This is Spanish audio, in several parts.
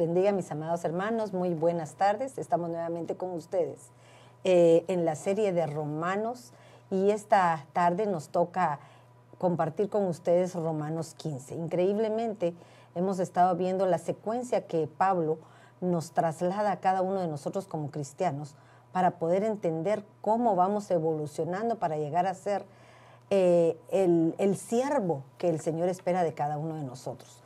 bendiga, mis amados hermanos. Muy buenas tardes. Estamos nuevamente con ustedes eh, en la serie de Romanos y esta tarde nos toca compartir con ustedes Romanos 15. Increíblemente hemos estado viendo la secuencia que Pablo nos traslada a cada uno de nosotros como cristianos para poder entender cómo vamos evolucionando para llegar a ser eh, el, el, siervo que el Señor espera de cada uno de nosotros.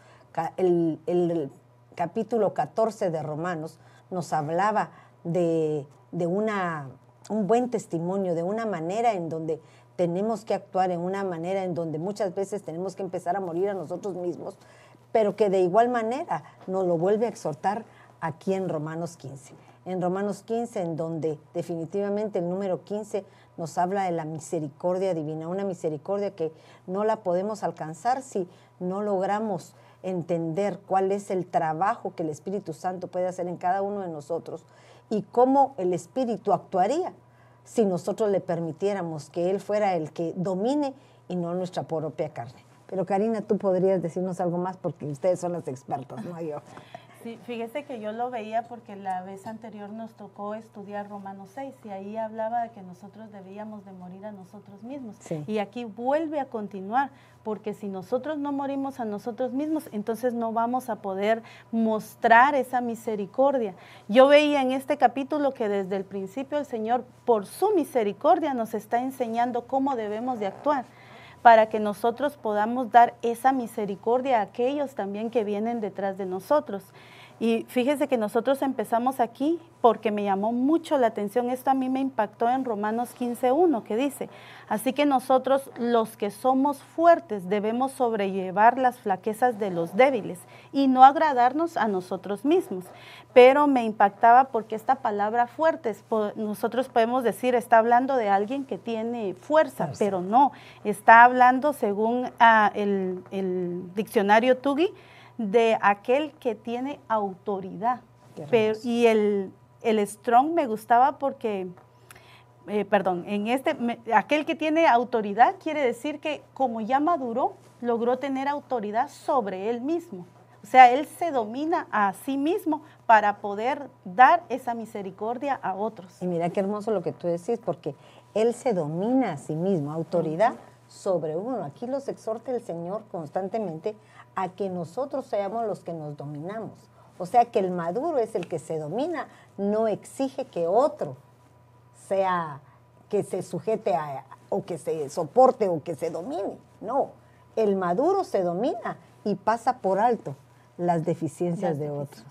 El, capítulo 14 de Romanos nos hablaba de, de una, un buen testimonio, de una manera en donde tenemos que actuar, en una manera en donde muchas veces tenemos que empezar a morir a nosotros mismos, pero que de igual manera nos lo vuelve a exhortar aquí en Romanos 15. En Romanos 15, en donde definitivamente el número 15 nos habla de la misericordia divina, una misericordia que no la podemos alcanzar si no logramos entender cuál es el trabajo que el Espíritu Santo puede hacer en cada uno de nosotros y cómo el Espíritu actuaría si nosotros le permitiéramos que Él fuera el que domine y no nuestra propia carne. Pero Karina, tú podrías decirnos algo más porque ustedes son las expertas, no yo. Sí, fíjese que yo lo veía porque la vez anterior nos tocó estudiar Romanos 6 y ahí hablaba de que nosotros debíamos de morir a nosotros mismos. Y aquí vuelve a continuar, porque si nosotros no morimos a nosotros mismos, entonces no vamos a poder mostrar esa misericordia. Yo veía en este capítulo que desde el principio el Señor, por su misericordia, nos está enseñando cómo debemos de actuar para que nosotros podamos dar esa misericordia a aquellos también que vienen detrás de nosotros. Y fíjese que nosotros empezamos aquí porque me llamó mucho la atención, esto a mí me impactó en Romanos 15.1, que dice, así que nosotros los que somos fuertes debemos sobrellevar las flaquezas de los débiles y no agradarnos a nosotros mismos. Pero me impactaba porque esta palabra fuertes, nosotros podemos decir, está hablando de alguien que tiene fuerza, pero no, está hablando según ah, el, el diccionario Tugi, de aquel que tiene autoridad. Pero, y el, el strong me gustaba porque, eh, perdón, en este, aquel que tiene autoridad quiere decir que como ya maduró, logró tener autoridad sobre él mismo. O sea, él se domina a sí mismo para poder dar esa misericordia a otros. Y mira qué hermoso lo que tú decís, porque él se domina a sí mismo, autoridad sobre uno. Aquí los exhorta el Señor constantemente a que nosotros seamos los que nos dominamos. O sea que el maduro es el que se domina, no exige que otro sea que se sujete a, o que se soporte o que se domine. No, el maduro se domina y pasa por alto las deficiencias de otros.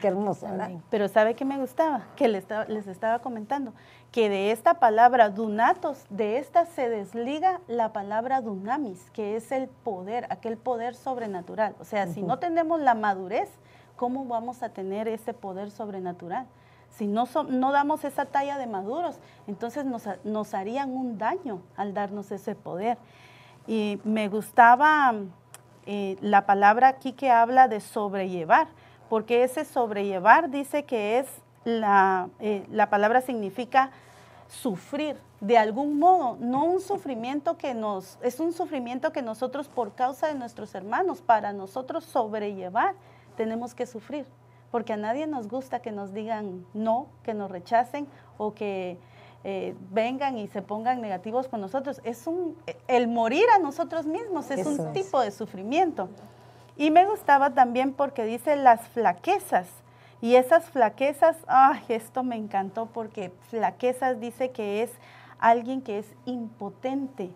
qué hermoso, ¿verdad? Pero ¿sabe qué me gustaba? Que les estaba, les estaba comentando que de esta palabra dunatos, de esta se desliga la palabra dunamis, que es el poder, aquel poder sobrenatural. O sea, si no tenemos la madurez, ¿cómo vamos a tener ese poder sobrenatural? Si no, no damos esa talla de maduros, entonces nos, nos harían un daño al darnos ese poder. Y me gustaba eh, la palabra aquí que habla de sobrellevar, porque ese sobrellevar dice que es la, eh, la palabra significa sufrir de algún modo, no un sufrimiento que nos, es un sufrimiento que nosotros por causa de nuestros hermanos, para nosotros sobrellevar, tenemos que sufrir, porque a nadie nos gusta que nos digan no, que nos rechacen o que eh, vengan y se pongan negativos con nosotros. Es un, el morir a nosotros mismos es un tipo de sufrimiento. Y me gustaba también porque dice las flaquezas. Y esas flaquezas, ah, esto me encantó porque flaquezas dice que es alguien que es impotente,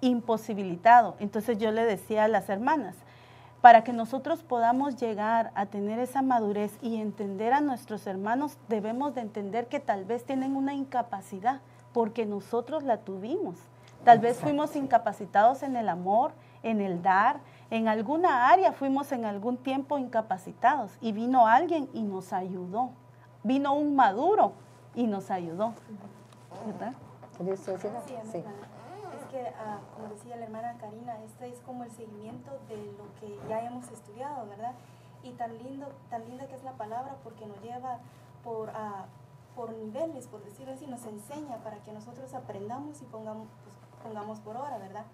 imposibilitado. Entonces yo le decía a las hermanas, para que nosotros podamos llegar a tener esa madurez y entender a nuestros hermanos, debemos de entender que tal vez tienen una incapacidad, porque nosotros la tuvimos. Tal vez fuimos incapacitados en el amor, en el dar, en alguna área fuimos en algún tiempo incapacitados y vino alguien y nos ayudó. Vino un maduro y nos ayudó. ¿Verdad? Sí que, ah, como decía la hermana Karina, este es como el seguimiento de lo que ya hemos estudiado, ¿verdad? Y tan, lindo, tan linda que es la palabra porque nos lleva por, uh, por niveles, por decirlo así, nos enseña para que nosotros aprendamos y pongamos, pues, pongamos por hora, ¿verdad?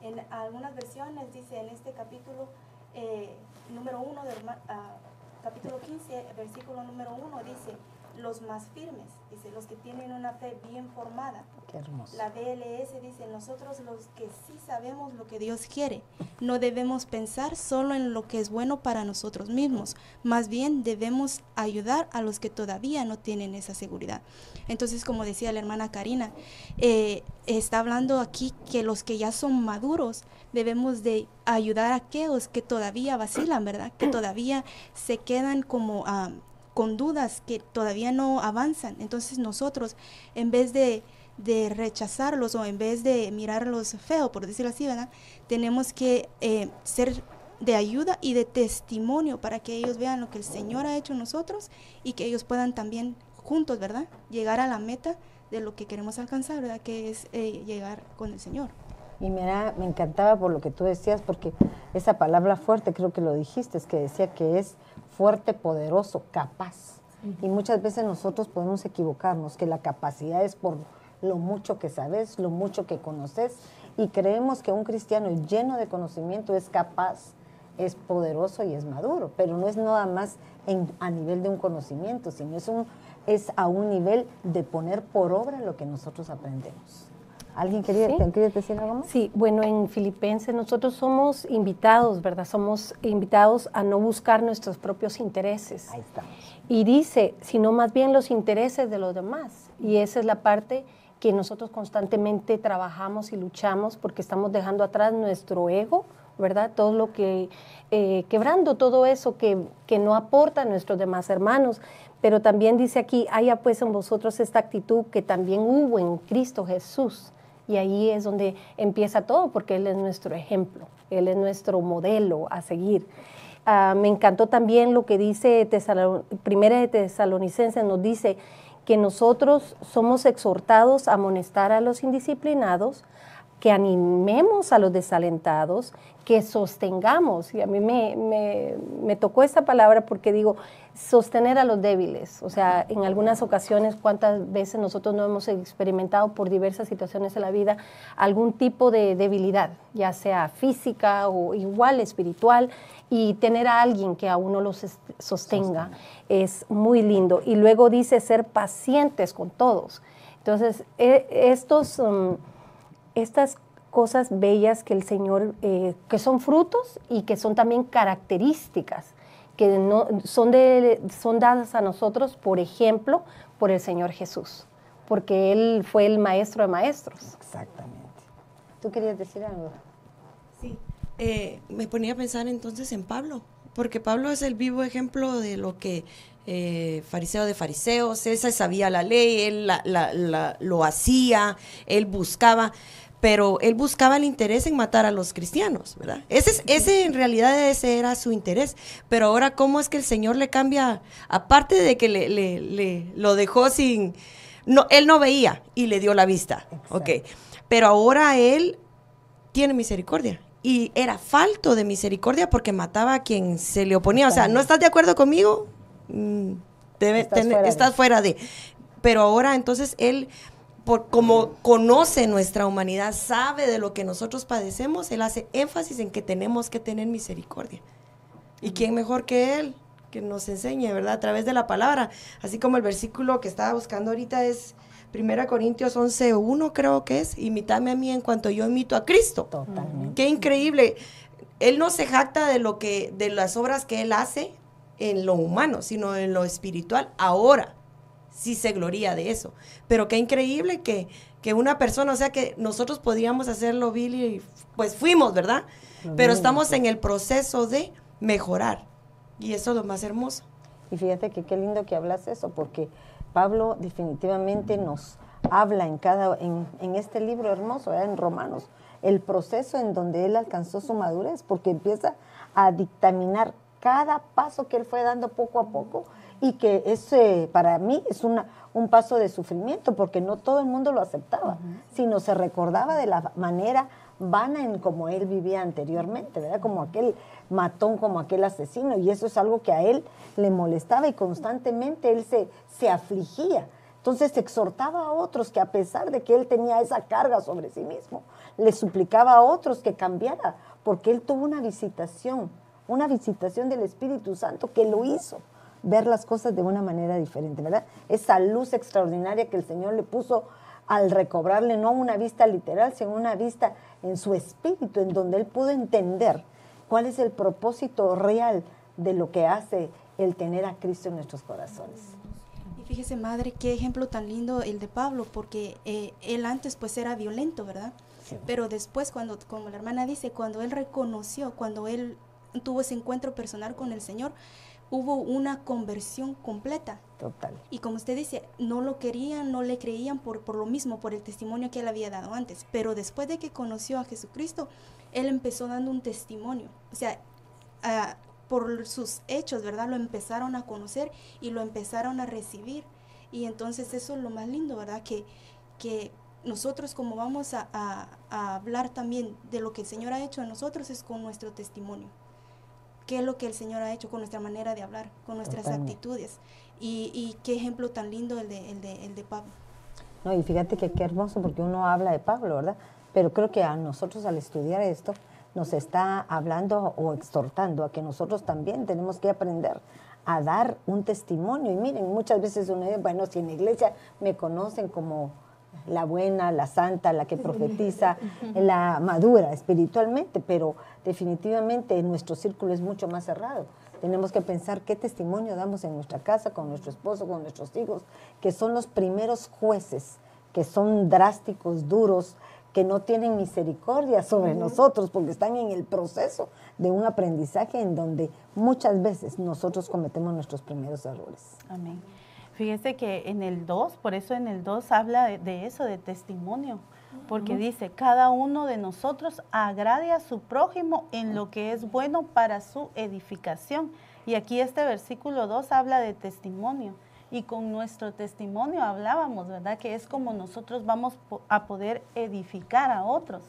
En algunas versiones dice en este capítulo eh, número uno de, uh, capítulo 15, versículo número 1 dice, los más firmes, dice, los que tienen una fe bien formada. Qué hermoso. La BLS dice, nosotros los que sí sabemos lo que Dios quiere, no debemos pensar solo en lo que es bueno para nosotros mismos, más bien debemos ayudar a los que todavía no tienen esa seguridad. Entonces, como decía la hermana Karina, eh, está hablando aquí que los que ya son maduros debemos de ayudar a aquellos que todavía vacilan, ¿verdad? Que todavía se quedan como... ah, con dudas que todavía no avanzan. Entonces nosotros, en vez de, de rechazarlos o en vez de mirarlos feo, por decirlo así, ¿verdad? Tenemos que eh, ser de ayuda y de testimonio para que ellos vean lo que el Señor ha hecho en nosotros y que ellos puedan también juntos, ¿verdad? Llegar a la meta de lo que queremos alcanzar, ¿verdad? Que es eh, llegar con el Señor. Y mira, me encantaba por lo que tú decías, porque esa palabra fuerte, creo que lo dijiste, es que decía que es fuerte, poderoso, capaz. Y muchas veces nosotros podemos equivocarnos, que la capacidad es por lo mucho que sabes, lo mucho que conoces, y creemos que un cristiano lleno de conocimiento es capaz, es poderoso y es maduro, pero no es nada más en, a nivel de un conocimiento, sino es, un, es a un nivel de poner por obra lo que nosotros aprendemos. ¿Alguien quería, Sí. ¿te querías decir algo más? Sí, bueno, en Filipenses nosotros somos invitados, ¿verdad? Somos invitados a no buscar nuestros propios intereses. Ahí estamos. Y dice, sino más bien los intereses de los demás. Y esa es la parte que nosotros constantemente trabajamos y luchamos porque estamos dejando atrás nuestro ego, ¿verdad? Todo lo que, eh, quebrando todo eso que, que no aporta a nuestros demás hermanos. Pero también dice aquí, haya pues en vosotros esta actitud que también hubo en Cristo Jesús. Y ahí es donde empieza todo, porque Él es nuestro ejemplo, Él es nuestro modelo a seguir. Ah, me encantó también lo que dice Primera de Tesalonicenses, nos dice que nosotros somos exhortados a amonestar a los indisciplinados, que animemos a los desalentados, que sostengamos. Y a mí me, me- me tocó esta palabra porque digo, sostener a los débiles. O sea, en algunas ocasiones, cuántas veces nosotros no hemos experimentado por diversas situaciones en la vida algún tipo de debilidad, ya sea física o igual espiritual, y tener a alguien que a uno los sostenga es muy lindo. Y luego dice ser pacientes con todos. Entonces, e- estos... um, estas cosas bellas que el Señor, eh, que son frutos y que son también características, que no, son, de, son dadas a nosotros, por ejemplo, por el Señor Jesús, porque Él fue el maestro de maestros. Exactamente. ¿Tú querías decir algo? Sí, eh, me ponía a pensar entonces en Pablo, porque Pablo es el vivo ejemplo de lo que eh, fariseo de fariseos, él se sabía la ley, él la- la- la- lo hacía, él buscaba, pero él buscaba el interés en matar a los cristianos, ¿verdad? Ese, es, ese en realidad ese era su interés, pero ahora cómo es que el Señor le cambia, aparte de que le, le- le- lo dejó sin, no, él no veía y le dio la vista, ok, pero ahora él tiene misericordia. Y era falto de misericordia porque mataba a quien se le oponía. O sea, ¿no estás de acuerdo conmigo? Mm, debe Estás fuera de. estás fuera de. Pero ahora entonces él, por, como conoce nuestra humanidad, sabe de lo que nosotros padecemos, él hace énfasis en que tenemos que tener misericordia. ¿Y quién mejor que él? Que nos enseñe, ¿verdad? A través de la palabra. Así como el versículo que estaba buscando ahorita es 1 Corintios 11.1 creo que es, imitadme a mí en cuanto yo imito a Cristo. Totalmente. Qué increíble. Él no se jacta de lo que, de las obras que él hace en lo humano, sino en lo espiritual. Ahora sí se gloria de eso. Pero qué increíble que, que una persona, o sea que nosotros podríamos hacerlo, Billy, y pues fuimos, ¿verdad? Pero estamos en el proceso de mejorar. Y eso es lo más hermoso. Y fíjate que qué lindo que hablas eso, porque Pablo definitivamente nos habla en cada en, en este libro hermoso, ¿verdad? en Romanos, el proceso en donde él alcanzó su madurez, porque empieza a dictaminar cada paso que él fue dando poco a poco y que ese para mí es una, un paso de sufrimiento, porque no todo el mundo lo aceptaba, sino se recordaba de la manera vana en como él vivía anteriormente, ¿verdad? Como aquel matón, como aquel asesino, y eso es algo que a él le molestaba y constantemente él se, se afligía. Entonces exhortaba a otros que a pesar de que él tenía esa carga sobre sí mismo, le suplicaba a otros que cambiara, porque él tuvo una visitación una visitación del Espíritu Santo que lo hizo ver las cosas de una manera diferente, ¿verdad? Esa luz extraordinaria que el Señor le puso al recobrarle no una vista literal, sino una vista en su espíritu, en donde él pudo entender cuál es el propósito real de lo que hace el tener a Cristo en nuestros corazones. Y fíjese, madre, qué ejemplo tan lindo el de Pablo, porque eh, él antes pues era violento, ¿verdad? Pero después, cuando, como la hermana dice, cuando él reconoció, cuando él tuvo ese encuentro personal con el Señor, hubo una conversión completa. Total. Y como usted dice, no lo querían, no le creían por, por lo mismo, por el testimonio que él había dado antes. Pero después de que conoció a Jesucristo, él empezó dando un testimonio. O sea, ah, por sus hechos, ¿verdad? Lo empezaron a conocer y lo empezaron a recibir. Y entonces eso es lo más lindo, ¿verdad? Que, que nosotros como vamos a, a, hablar también de lo que el Señor ha hecho en nosotros es con nuestro testimonio. ¿Qué es lo que el Señor ha hecho con nuestra manera de hablar, con nuestras actitudes? Y, y, qué ejemplo tan lindo el de, el de, el de Pablo. No, y fíjate que qué hermoso porque uno habla de Pablo, ¿verdad? Pero creo que a nosotros al estudiar esto nos está hablando o exhortando a que nosotros también tenemos que aprender a dar un testimonio. Y miren, muchas veces uno dice, bueno, si en la iglesia me conocen como la buena, la santa, la que profetiza, la madura espiritualmente, pero definitivamente nuestro círculo es mucho más cerrado. Tenemos que pensar qué testimonio damos en nuestra casa, con nuestro esposo, con nuestros hijos, que son los primeros jueces, que son drásticos, duros, que no tienen misericordia sobre nosotros porque están en el proceso de un aprendizaje en donde muchas veces nosotros cometemos nuestros primeros errores. Amén. Fíjese que en el 2, por eso en el 2 habla de, eso, de testimonio, porque dice, cada uno de nosotros agrade a su prójimo en lo que es bueno para su edificación. Y aquí este versículo 2 habla de testimonio y con nuestro testimonio hablábamos, ¿verdad? Que es como nosotros vamos a poder edificar a otros.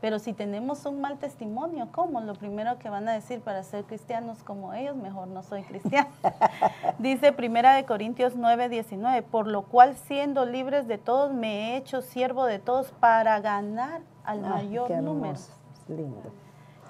Pero si tenemos un mal testimonio, ¿cómo? Lo primero que van a decir para ser cristianos como ellos, mejor no soy cristiano. Dice Primera de Corintios 9, 19, por lo cual siendo libres de todos, me he hecho siervo de todos para ganar al ah, mayor número. Lindo.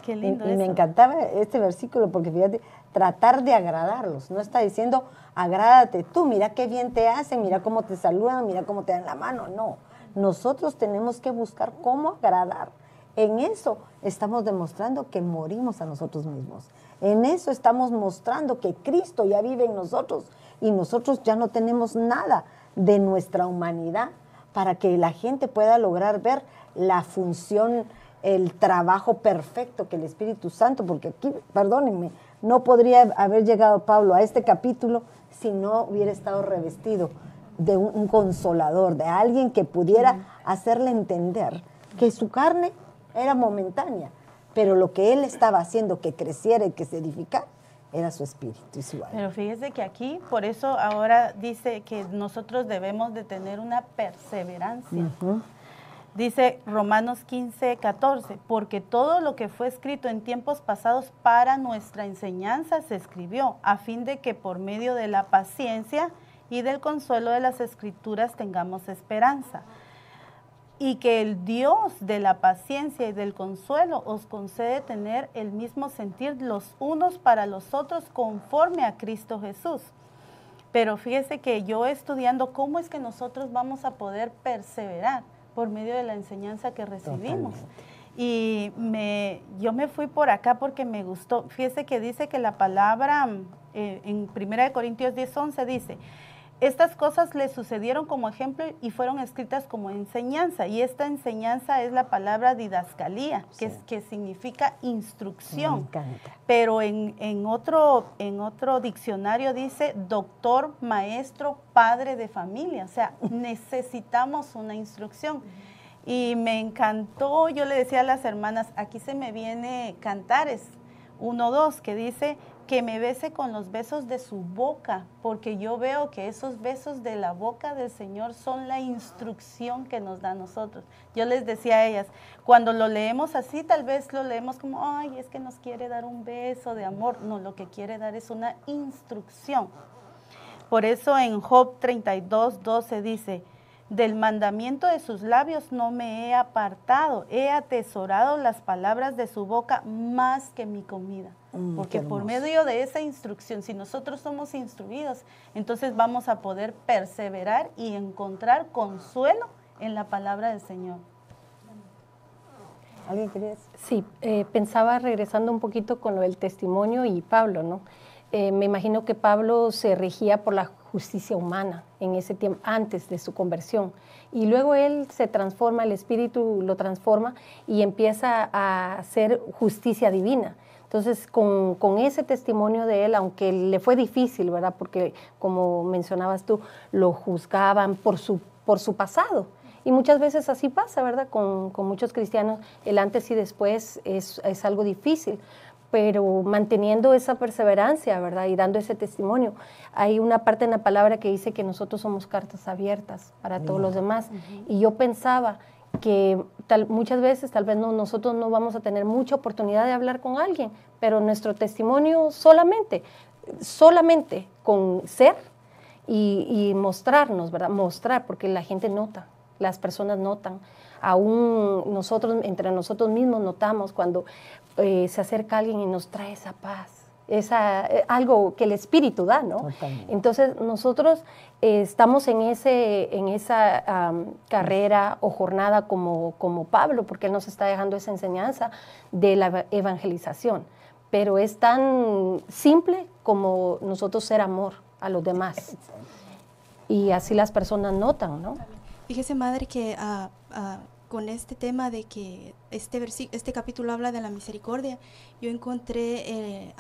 Qué lindo. Y, y me encantaba este versículo porque fíjate, tratar de agradarlos. No está diciendo, agrádate tú, mira qué bien te hacen, mira cómo te saludan, mira cómo te dan la mano. No, nosotros tenemos que buscar cómo agradar. En eso estamos demostrando que morimos a nosotros mismos. En eso estamos mostrando que Cristo ya vive en nosotros y nosotros ya no tenemos nada de nuestra humanidad para que la gente pueda lograr ver la función, el trabajo perfecto que el Espíritu Santo, porque aquí, perdónenme, no podría haber llegado Pablo a este capítulo si no hubiera estado revestido de un, consolador, de alguien que pudiera hacerle entender que su carne era momentánea, pero lo que él estaba haciendo que creciera y que se edificara era su espíritu y su alma. Pero fíjese que aquí, por eso ahora dice que nosotros debemos de tener una perseverancia. Dice Romanos 15, 14, porque todo lo que fue escrito en tiempos pasados para nuestra enseñanza se escribió, a fin de que por medio de la paciencia y del consuelo de las escrituras tengamos esperanza. Y que el Dios de la paciencia y del consuelo os concede tener el mismo sentir los unos para los otros conforme a Cristo Jesús. Pero fíjese que yo estudiando cómo es que nosotros vamos a poder perseverar por medio de la enseñanza que recibimos. Y me, yo me fui por acá porque me gustó. Fíjese que dice que la palabra eh, en 1 Corintios 10, 11 dice, estas cosas le sucedieron como ejemplo y fueron escritas como enseñanza. Y esta enseñanza es la palabra didascalía, que, es, que significa instrucción. Pero en, otro, en otro diccionario dice doctor, maestro, padre de familia. O sea, necesitamos una instrucción. Y me encantó, yo le decía a las hermanas, aquí se me viene Cantares 1.2, que dice, que me bese con los besos de su boca, porque yo veo que esos besos de la boca del Señor son la instrucción que nos da a nosotros. Yo les decía a ellas, cuando lo leemos así, tal vez lo leemos como, ay, es que nos quiere dar un beso de amor. No, lo que quiere dar es una instrucción. Por eso en Job 32, 12 dice, del mandamiento de sus labios no me he apartado, he atesorado las palabras de su boca más que mi comida. Mm, porque por medio de esa instrucción, si nosotros somos instruidos, entonces vamos a poder perseverar y encontrar consuelo en la palabra del Señor. ¿Alguien quería decir? Sí, eh, pensaba regresando un poquito con lo del testimonio y Pablo, ¿no? Eh, me imagino que Pablo se regía por la justicia humana en ese tiempo, antes de su conversión. Y luego él se transforma, el Espíritu lo transforma y empieza a hacer justicia divina. Entonces, con, con ese testimonio de él, aunque le fue difícil, ¿verdad? Porque, como mencionabas tú, lo juzgaban por su, por su pasado. Y muchas veces así pasa, ¿verdad? Con, con muchos cristianos, el antes y después es, es algo difícil, pero manteniendo esa perseverancia, ¿verdad? Y dando ese testimonio. Hay una parte en la palabra que dice que nosotros somos cartas abiertas para todos los demás. Y yo pensaba que tal, muchas veces tal vez no, nosotros no vamos a tener mucha oportunidad de hablar con alguien, pero nuestro testimonio solamente, solamente con ser y, y mostrarnos, ¿verdad? Mostrar, porque la gente nota, las personas notan. Aún nosotros, entre nosotros mismos notamos cuando eh, se acerca alguien y nos trae esa paz, esa, eh, algo que el Espíritu da, ¿no? Totalmente. Entonces nosotros eh, estamos en, ese, en esa am, carrera o jornada como, como Pablo, porque él nos está dejando esa enseñanza de la eva- evangelización. Pero es tan simple como nosotros ser amor a los demás. Y así las personas notan, ¿no? Fíjese, madre, que ah, ah, con este tema de que este, este capítulo habla de la misericordia, yo encontré, eh,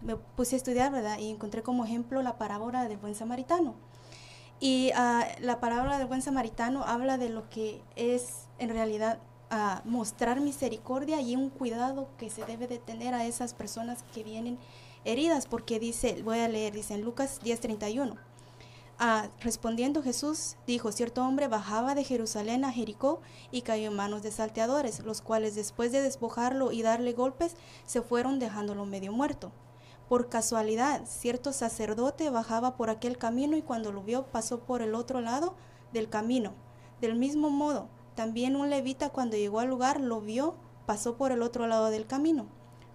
me puse a estudiar, ¿verdad? Y encontré como ejemplo la parábola del buen samaritano. Y ah, la parábola del buen samaritano habla de lo que es en realidad ah, mostrar misericordia y un cuidado que se debe de tener a esas personas que vienen heridas, porque dice, voy a leer, dice en Lucas 10:31. Ah, respondiendo Jesús, dijo, cierto hombre bajaba de Jerusalén a Jericó y cayó en manos de salteadores, los cuales después de despojarlo y darle golpes, se fueron dejándolo medio muerto. Por casualidad, cierto sacerdote bajaba por aquel camino y cuando lo vio pasó por el otro lado del camino. Del mismo modo, también un levita cuando llegó al lugar lo vio, pasó por el otro lado del camino.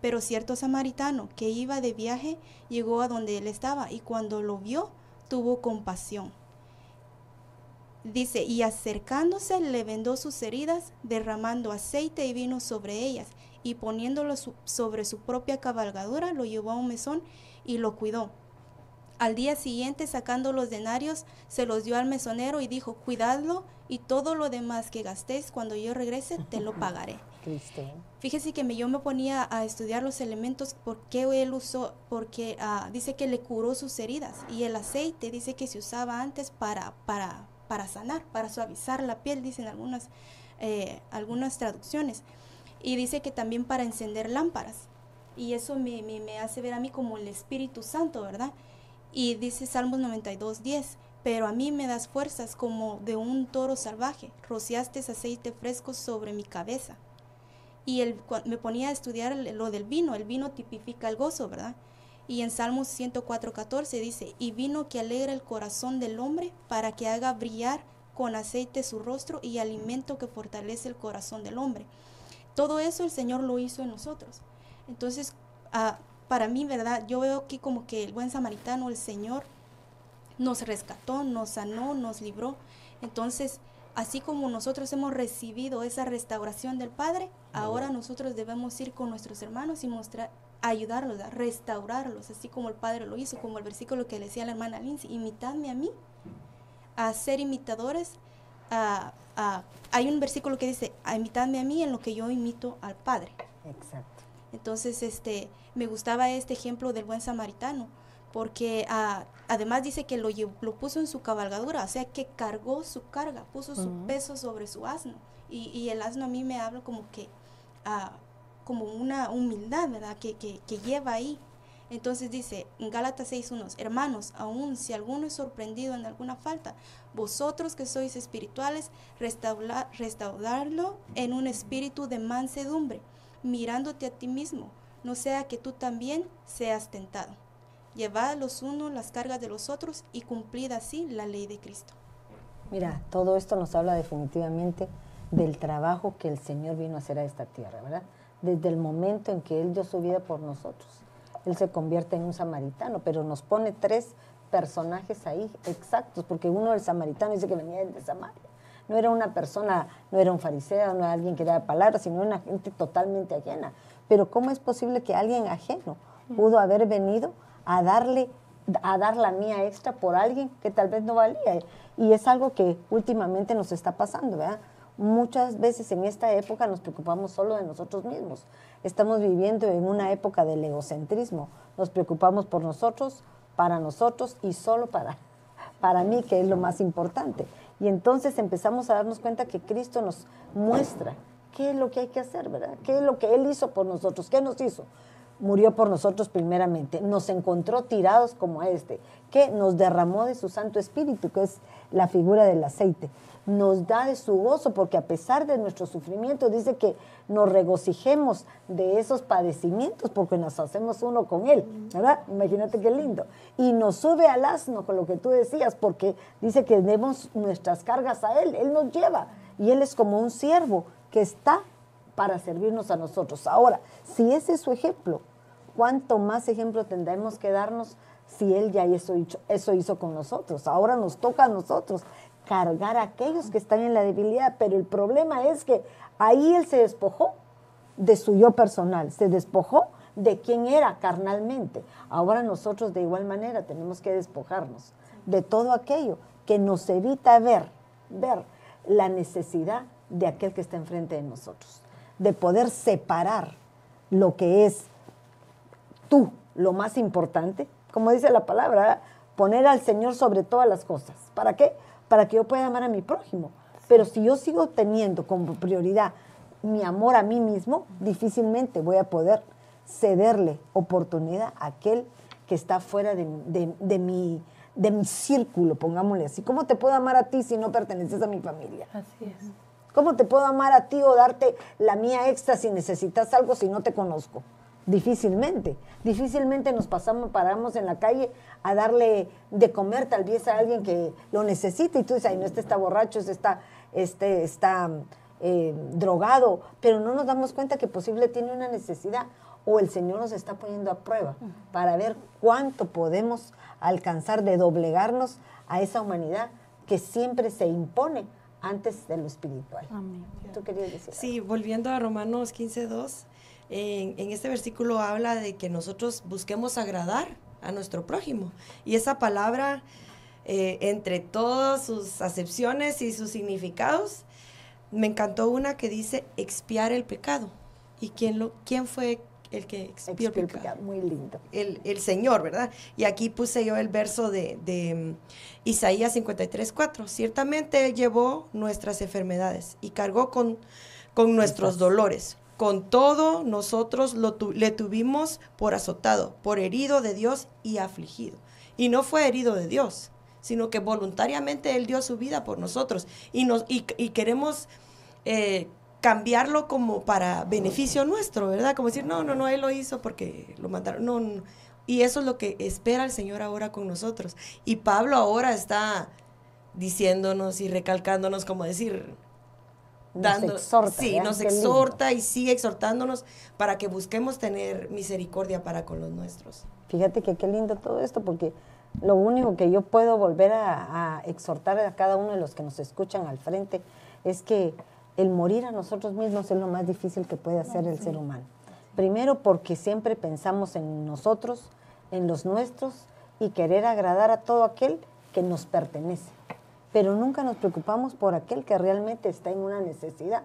Pero cierto samaritano que iba de viaje llegó a donde él estaba y cuando lo vio tuvo compasión. Dice, y acercándose le vendó sus heridas, derramando aceite y vino sobre ellas, y poniéndolo su- sobre su propia cabalgadura, lo llevó a un mesón y lo cuidó. Al día siguiente, sacando los denarios, se los dio al mesonero y dijo, cuidadlo y todo lo demás que gastéis cuando yo regrese, te lo pagaré. Cristo. Fíjese que me- yo me ponía a estudiar los elementos, por qué él usó, porque ah, dice que le curó sus heridas y el aceite dice que se usaba antes para, para, para sanar, para suavizar la piel, dicen algunas, eh, algunas traducciones. Y dice que también para encender lámparas. Y eso me, me- me hace ver a mí como el Espíritu Santo, ¿verdad? Y dice Salmos 92, 10, pero a mí me das fuerzas como de un toro salvaje, rociaste aceite fresco sobre mi cabeza. Y el, me ponía a estudiar lo del vino. El vino tipifica el gozo, ¿verdad? Y en Salmos 104.14 dice, y vino que alegra el corazón del hombre para que haga brillar con aceite su rostro y alimento que fortalece el corazón del hombre. Todo eso el Señor lo hizo en nosotros. Entonces, ah, para mí, ¿verdad? Yo veo aquí como que el buen samaritano, el Señor, nos rescató, nos sanó, nos libró. Entonces, así como nosotros hemos recibido esa restauración del Padre, ahora nosotros debemos ir con nuestros hermanos y mostrar, ayudarlos, a restaurarlos, así como el Padre lo hizo, como el versículo que le decía la hermana Lindsay, imitadme a mí, a ser imitadores. a- a- hay un versículo que dice, a imitadme a mí en lo que yo imito al Padre. Exacto. Entonces, este, me gustaba este ejemplo del buen samaritano, porque ah, además dice que lo, puso en su cabalgadura, o sea, que cargó su carga, puso su peso sobre su asno. Y, y el asno a mí me habla como que, ah, como una humildad, ¿verdad? Que, que, que lleva ahí. Entonces dice en Gálatas 6.1, hermanos, aun si alguno es sorprendido en alguna falta, vosotros que sois espirituales, restaura- restaurarlo en un espíritu de mansedumbre, mirándote a ti mismo, no sea que tú también seas tentado. Llevad los unos las cargas de los otros y cumplid así la ley de Cristo. Mira, todo esto nos habla definitivamente del trabajo que el Señor vino a hacer a esta tierra, ¿verdad? Desde el momento en que Él dio su vida por nosotros. él se convierte en un samaritano, pero nos pone tres personajes ahí exactos, porque uno del samaritano dice que venía de Samaria. No era una persona, no era un fariseo, no era alguien que era palabras, sino una gente totalmente ajena. Pero ¿cómo es posible que alguien ajeno pudo haber venido a darle a dar la mía extra por alguien que tal vez no valía? Y es algo que últimamente nos está pasando, ¿verdad? Muchas veces en esta época nos preocupamos solo de nosotros mismos. Estamos viviendo en una época del egocentrismo. Nos preocupamos por nosotros, para nosotros y solo para, para mí, que es lo más importante. Y entonces empezamos a darnos cuenta que Cristo nos muestra qué es lo que hay que hacer, ¿verdad? ¿Qué es lo que Él hizo por nosotros? ¿Qué nos hizo? Murió por nosotros primeramente, nos encontró tirados como este, que nos derramó de su Santo Espíritu, que es la figura del aceite nos da de su gozo, porque a pesar de nuestro sufrimiento, dice que nos regocijemos de esos padecimientos, porque nos hacemos uno con Él, ¿verdad? Imagínate qué lindo. Y nos sube al asno, con lo que tú decías, porque dice que demos nuestras cargas a Él, Él nos lleva, y Él es como un siervo que está para servirnos a nosotros. Ahora, si ese es su ejemplo, ¿cuánto más ejemplo tendremos que darnos si Él ya eso, eso hizo con nosotros? Ahora nos toca a nosotros cargar a aquellos que están en la debilidad, pero el problema es que ahí él se despojó de su yo personal, se despojó de quién era carnalmente. Ahora nosotros de igual manera tenemos que despojarnos de todo aquello que nos evita ver, ver la necesidad de aquel que está enfrente de nosotros, de poder separar lo que es tú, lo más importante, como dice la palabra, poner al Señor sobre todas las cosas. ¿Para qué? para que yo pueda amar a mi prójimo. Pero si yo sigo teniendo como prioridad mi amor a mí mismo, difícilmente voy a poder cederle oportunidad a aquel que está fuera de, mi, de mi círculo, pongámosle así. ¿Cómo te puedo amar a ti si no perteneces a mi familia? Así es. ¿Cómo te puedo amar a ti o darte la mía extra si necesitas algo si no te conozco? Difícilmente, difícilmente nos pasamos, paramos en la calle a darle de comer tal vez a alguien que lo necesita y tú dices, ay, no, este está borracho, este está, este está eh, drogado, pero no nos damos cuenta que posible tiene una necesidad o el Señor nos está poniendo a prueba para ver cuánto podemos alcanzar de doblegarnos a esa humanidad que siempre se impone antes de lo espiritual. ¿Tú querías decir? Sí, volviendo a Romanos 15, 2 en, este versículo habla de que nosotros busquemos agradar a nuestro prójimo. Y esa palabra, eh, entre todas sus acepciones y sus significados, me encantó una que dice expiar el pecado. ¿Y quién, lo, quién fue el que expió, el, pecado? Muy lindo. El, Señor, ¿verdad? Y aquí puse yo el verso de, de mm, Isaías 53, 4. Ciertamente Él llevó nuestras enfermedades y cargó con, con nuestros dolores con todo, nosotros lo le tuvimos por azotado, por herido de Dios y afligido. Y no fue herido de Dios, sino que voluntariamente Él dio su vida por nosotros. Y, nos, y, queremos eh, cambiarlo como para beneficio nuestro, ¿verdad? Como decir, no, no, no, Él lo hizo porque lo mandaron. No, no. Y eso es lo que espera el Señor ahora con nosotros. Y Pablo ahora está diciéndonos y recalcándonos como decir, nos exhorta. Sí, nos exhorta y sigue exhortándonos para que busquemos tener misericordia para con los nuestros. Fíjate que qué lindo todo esto, porque lo único que yo puedo volver a, exhortar a cada uno de los que nos escuchan al frente es que el morir a nosotros mismos es lo más difícil que puede hacer el ser humano. Primero porque siempre pensamos en nosotros, en los nuestros y querer agradar a todo aquel que nos pertenece pero nunca nos preocupamos por aquel que realmente está en una necesidad.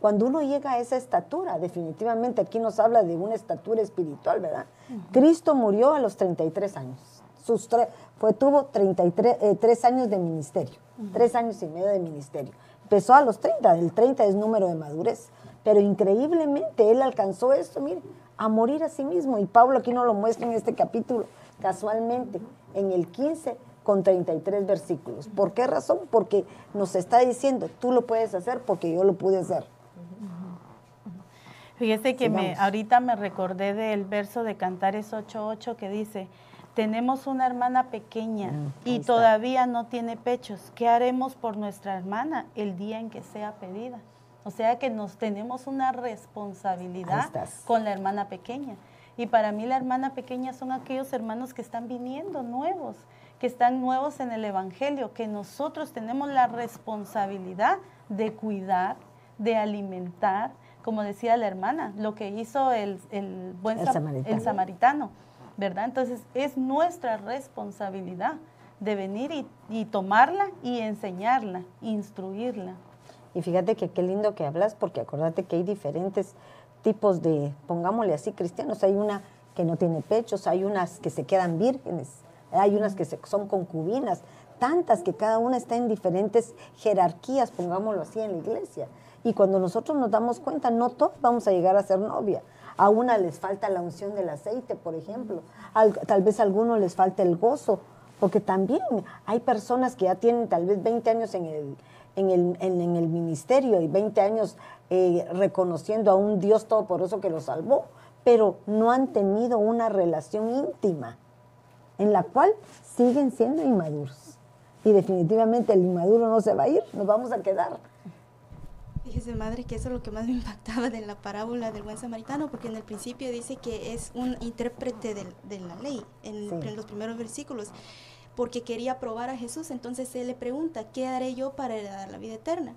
Cuando uno llega a esa estatura, definitivamente aquí nos habla de una estatura espiritual, ¿verdad? Cristo murió a los 33 años. Sus fue, tuvo 33 eh, años de ministerio, tres años y medio de ministerio. Empezó a los 30, el 30 es número de madurez, pero increíblemente él alcanzó esto, mire, a morir a sí mismo. Y Pablo aquí nos lo muestra en este capítulo, casualmente, en el 15 con 33 versículos. ¿Por qué razón? Porque nos está diciendo, tú lo puedes hacer porque yo lo pude hacer. Fíjese que me, ahorita me recordé del verso de Cantares 8.8 que dice, tenemos una hermana pequeña mm, y todavía no tiene pechos. ¿Qué haremos por nuestra hermana el día en que sea pedida? O sea que nos tenemos una responsabilidad con la hermana pequeña. Y para mí la hermana pequeña son aquellos hermanos que están viniendo nuevos, que están nuevos en el Evangelio, que nosotros tenemos la responsabilidad de cuidar, de alimentar, como decía la hermana, lo que hizo el, buen el samaritano. ¿verdad? Entonces es nuestra responsabilidad de venir y, tomarla y enseñarla, instruirla. Y fíjate que qué lindo que hablas, porque acordate que hay diferentes tipos de, pongámosle así, cristianos. Hay una que no tiene pechos, hay unas que se quedan vírgenes, hay unas que son concubinas, tantas que cada una está en diferentes jerarquías, pongámoslo así, en la iglesia. Y cuando nosotros nos damos cuenta, no todos vamos a llegar a ser novia. A una les falta la unción del aceite, por ejemplo. tal vez a algunos les falta el gozo, porque también hay personas que ya tienen tal vez 20 años en el, en el, en, el ministerio y 20 años eh, reconociendo a un Dios todopoderoso que los salvó, pero no han tenido una relación íntima en la cual siguen siendo inmaduros. Y definitivamente el inmaduro no se va a ir, nos vamos a quedar. Fíjese, madre, que eso es lo que más me impactaba de la parábola del buen samaritano, porque en el principio dice que es un intérprete de, la ley, en, los primeros versículos, porque quería probar a Jesús, entonces él le pregunta, ¿qué haré yo para heredar la vida eterna?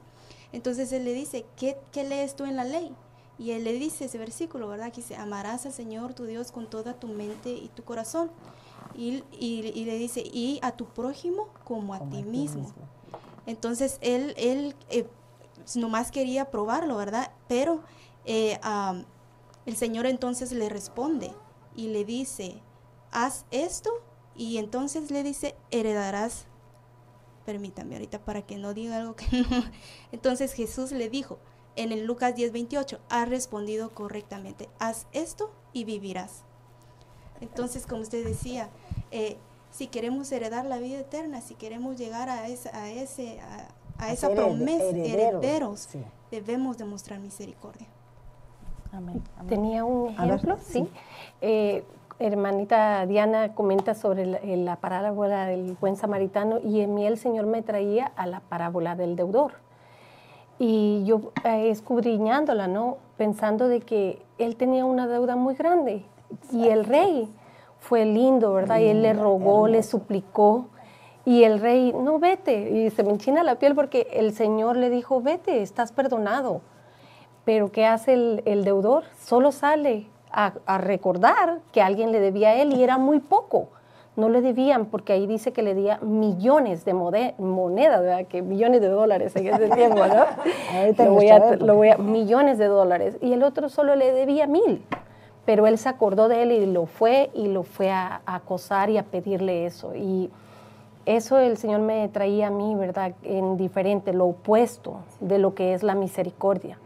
Entonces él le dice, ¿qué, qué lees tú en la ley? Y él le dice ese versículo, ¿verdad? Que dice, amarás al Señor tu Dios con toda tu mente y tu corazón. Y, y, le dice, y a tu prójimo como a, ti, mismo. Entonces él, él eh, nomás quería probarlo, ¿verdad? Pero eh, el Señor entonces le responde y le dice, haz esto y entonces le dice, heredarás. Permítame ahorita para que no diga algo que no. Entonces Jesús le dijo en el Lucas 10:28, has respondido correctamente, haz esto y vivirás. Entonces, como usted decía, eh, si queremos heredar la vida eterna, si queremos llegar a, a ese, a esa promesa, herederos, debemos demostrar misericordia. Tenía un ejemplo, sí. Eh, hermanita Diana comenta sobre la, parábola del buen samaritano y en mí el Señor me traía a la parábola del deudor. Y yo eh, escudriñándola, ¿no? Pensando de que él tenía una deuda muy grande y el rey fue lindo, ¿verdad? Y él le rogó, le suplicó y el rey, no vete, y se me enchina la piel porque el Señor le dijo, vete, estás perdonado. Pero ¿qué hace el, deudor? Solo sale a, recordar que alguien le debía a él y era muy poco. No le debían porque ahí dice que le debía millones de monedas, ¿verdad? Que millones de dólares en ese tiempo, ¿no? lo, voy a, lo voy a, millones de dólares. Y el otro solo le debía mil. Pero él se acordó de él y lo fue y lo fue a, a acosar y a pedirle eso. Y eso el Señor me traía a mí, ¿verdad? En diferente, lo opuesto de lo que es la misericordia.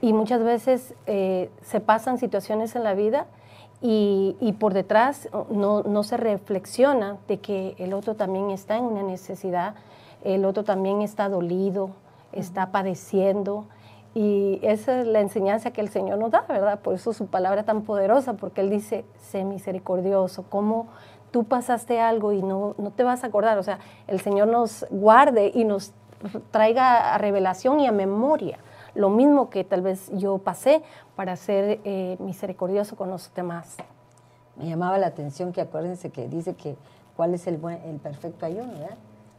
Y muchas veces eh, se pasan situaciones en la vida y, por detrás no, se reflexiona de que el otro también está en una necesidad, el otro también está dolido, está padeciendo. Y esa es la enseñanza que el Señor nos da, ¿verdad? Por eso su palabra tan poderosa, porque Él dice, sé misericordioso, ¿cómo tú pasaste algo y no, no te vas a acordar. O sea, el Señor nos guarde y nos traiga a revelación y a memoria lo mismo que tal vez yo pasé para ser eh, misericordioso con los demás. Me llamaba la atención que acuérdense que dice que cuál es el, buen, el perfecto ayuno, ¿verdad?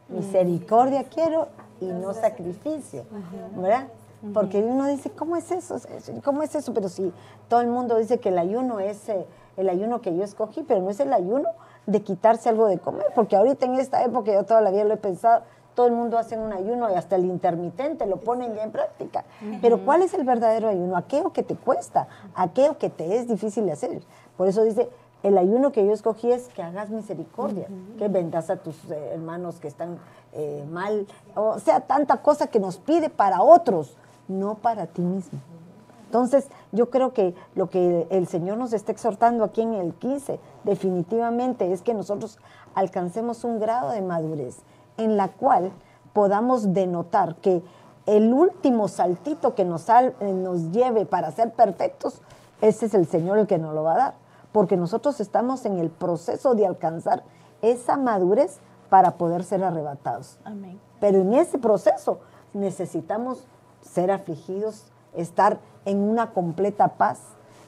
Mm. Misericordia quiero y no sacrificio, ¿verdad? Porque uno dice, ¿cómo es eso? ¿Cómo es eso? Pero si todo el mundo dice que el ayuno es eh, el ayuno que yo escogí, pero no es el ayuno de quitarse algo de comer, porque ahorita en esta época yo toda la vida lo he pensado, todo el mundo hace un ayuno y hasta el intermitente lo ponen ya en práctica. Pero ¿cuál es el verdadero ayuno? Aquello que te cuesta, aquello que te es difícil de hacer. Por eso dice, el ayuno que yo escogí es que hagas misericordia, que vendas a tus eh, hermanos que están eh, mal, o sea, tanta cosa que nos pide para otros, no para ti mismo. Entonces, yo creo que lo que el Señor nos está exhortando aquí en el 15, definitivamente, es que nosotros alcancemos un grado de madurez en la cual podamos denotar que el último saltito que nos, eh, nos lleve para ser perfectos, ese es el Señor el que nos lo va a dar. Porque nosotros estamos en el proceso de alcanzar esa madurez para poder ser arrebatados. Amén. Pero en ese proceso necesitamos ser afligidos, estar en una completa paz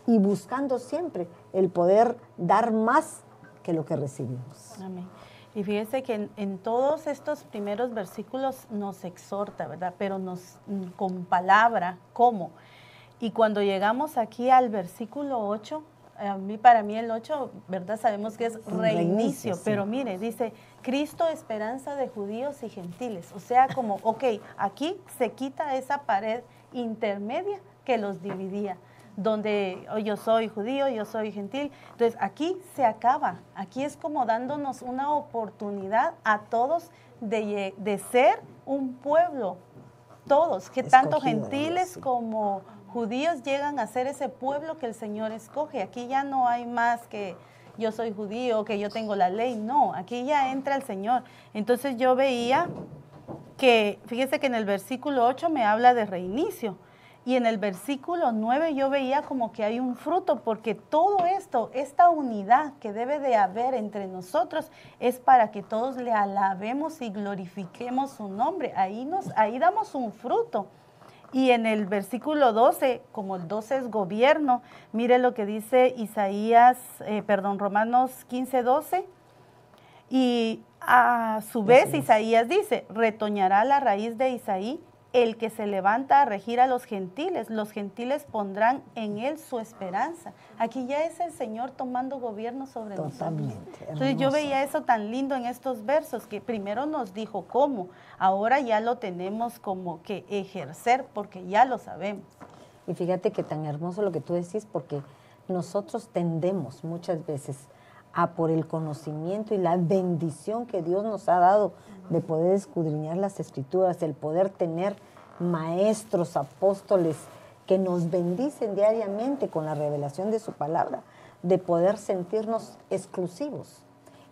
y buscando siempre el poder dar más que lo que recibimos. Amén. Y fíjense que en, en, todos estos primeros versículos nos exhorta, ¿verdad? Pero nos con palabra, ¿cómo? Y cuando llegamos aquí al versículo 8, a mí para mí el 8, ¿verdad? Sabemos que es reinicio, reinicio sí. pero mire, dice, Cristo esperanza de judíos y gentiles. O sea, como, ok, aquí se quita esa pared intermedia que los dividía, donde oh, yo soy judío, yo soy gentil. Entonces, aquí se acaba, aquí es como dándonos una oportunidad a todos de, de ser un pueblo, todos, que tanto gentiles como judíos llegan a ser ese pueblo que el Señor escoge. Aquí ya no hay más que yo soy judío, que yo tengo la ley. No, aquí ya entra el Señor. Entonces yo veía que, fíjese que en el versículo 8 me habla de reinicio. Y en el versículo 9 yo veía como que hay un fruto, porque todo esto, esta unidad que debe de haber entre nosotros, es para que todos le alabemos y glorifiquemos su nombre. Ahí, nos, ahí damos un fruto. Y en el versículo 12, como el 12 es gobierno, mire lo que dice Isaías, eh, perdón, Romanos 15, 12. Y a su vez Isaías dice, retoñará la raíz de Isaí el que se levanta a regir a los gentiles. Los gentiles pondrán en él su esperanza. Aquí ya es el Señor tomando gobierno sobre Totalmente, nosotros. Entonces yo veía eso tan lindo en estos versos, que primero nos dijo cómo, ahora ya lo tenemos como que ejercer porque ya lo sabemos. Y fíjate que tan hermoso lo que tú decís, porque nosotros tendemos muchas veces a por el conocimiento y la bendición que Dios nos ha dado de poder escudriñar las escrituras, el poder tener maestros, apóstoles que nos bendicen diariamente con la revelación de su palabra, de poder sentirnos exclusivos.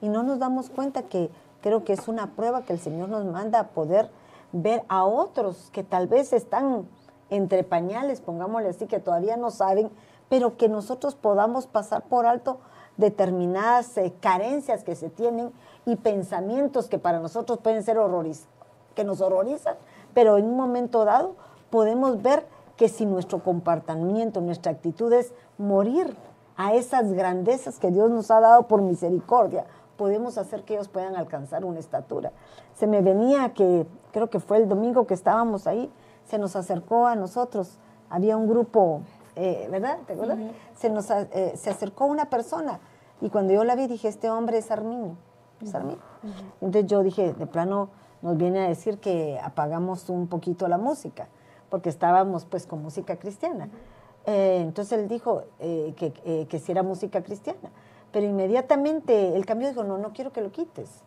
Y no nos damos cuenta que creo que es una prueba que el Señor nos manda a poder ver a otros que tal vez están entre pañales, pongámosle así, que todavía no saben, pero que nosotros podamos pasar por alto determinadas eh, carencias que se tienen y pensamientos que para nosotros pueden ser horroriz que nos horrorizan, pero en un momento dado podemos ver que si nuestro comportamiento, nuestra actitud es morir a esas grandezas que Dios nos ha dado por misericordia, podemos hacer que ellos puedan alcanzar una estatura. Se me venía que, creo que fue el domingo que estábamos ahí, se nos acercó a nosotros, había un grupo, eh, ¿verdad? ¿Te acuerdas? se, nos, eh, se acercó una persona y cuando yo la vi dije, este hombre es Arminio. Es Arminio. Entonces yo dije, de plano nos viene a decir que apagamos un poquito la música, porque estábamos pues con música cristiana. Eh, entonces él dijo que, que si era música cristiana, pero inmediatamente el cambio dijo, no, no quiero que lo quites,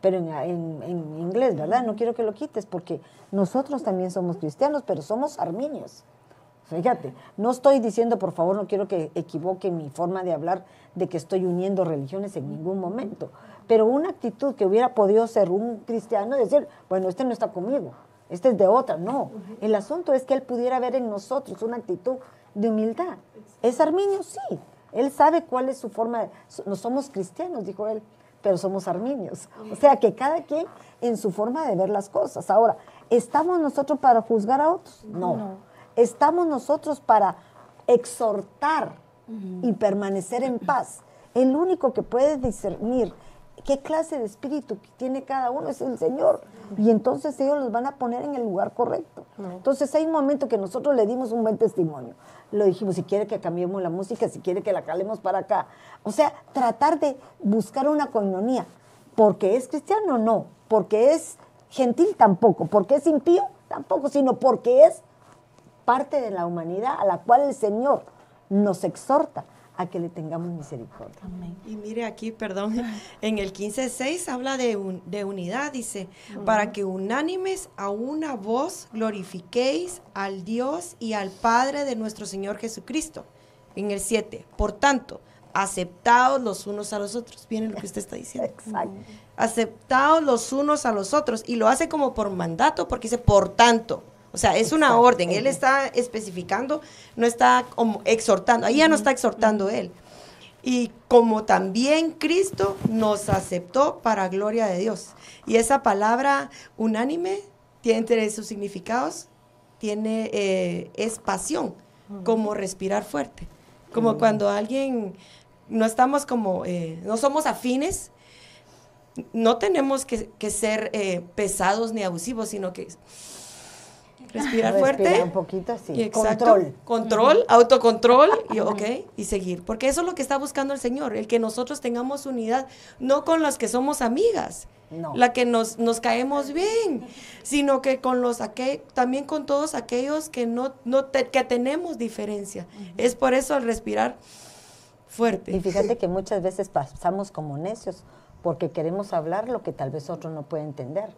pero en, en, en, inglés, ¿verdad? No quiero que lo quites porque nosotros también somos cristianos, pero somos arminios. Fíjate, no estoy diciendo, por favor, no quiero que equivoque mi forma de hablar de que estoy uniendo religiones en ningún momento, pero una actitud que hubiera podido ser un cristiano, decir, bueno, este no está conmigo, este es de otra, no. El asunto es que él pudiera ver en nosotros una actitud de humildad. ¿Es arminio? Sí. Él sabe cuál es su forma, de, no somos cristianos, dijo él, pero somos arminios. O sea que cada quien en su forma de ver las cosas. Ahora, ¿estamos nosotros para juzgar a otros? no. no estamos nosotros para exhortar y permanecer en paz. El único que puede discernir qué clase de espíritu tiene cada uno es el Señor. Y entonces ellos los van a poner en el lugar correcto. Entonces hay un momento que nosotros le dimos un buen testimonio. Lo dijimos, si quiere que cambiemos la música, si quiere que la calemos para acá. O sea, tratar de buscar una coinonía. Porque es cristiano, no. Porque es gentil, tampoco. Porque es impío, tampoco. Sino porque es parte de la humanidad a la cual el Señor nos exhorta a que le tengamos misericordia. Amén. Y mire aquí, perdón, en el 15.6 habla de, un, de unidad, dice, para que unánimes a una voz glorifiquéis al Dios y al Padre de nuestro Señor Jesucristo. En el 7, por tanto, aceptaos los unos a los otros. Viene lo que usted está diciendo. Exacto. Aceptaos los unos a los otros. Y lo hace como por mandato, porque dice, por tanto. O sea, es una orden. Él está especificando, no está exhortando. Ahí ya no está exhortando él. Y como también Cristo nos aceptó para gloria de Dios. Y esa palabra unánime tiene entre sus significados, tiene, eh, es pasión, como respirar fuerte. Como cuando alguien no estamos como, eh, no somos afines, no tenemos que, ser eh, pesados ni abusivos, sino que respirar fuerte. un poquito así. control. Control, autocontrol y, okay, y seguir. Porque eso es lo que está buscando el Señor, el que nosotros tengamos unidad, no con las que somos amigas, la que nos, nos caemos bien, sino que con los también con todos aquellos que no, no que tenemos diferencia. Es por eso el respirar fuerte. Y fíjate que muchas veces pasamos como necios porque queremos hablar lo que tal vez otro no puede entender.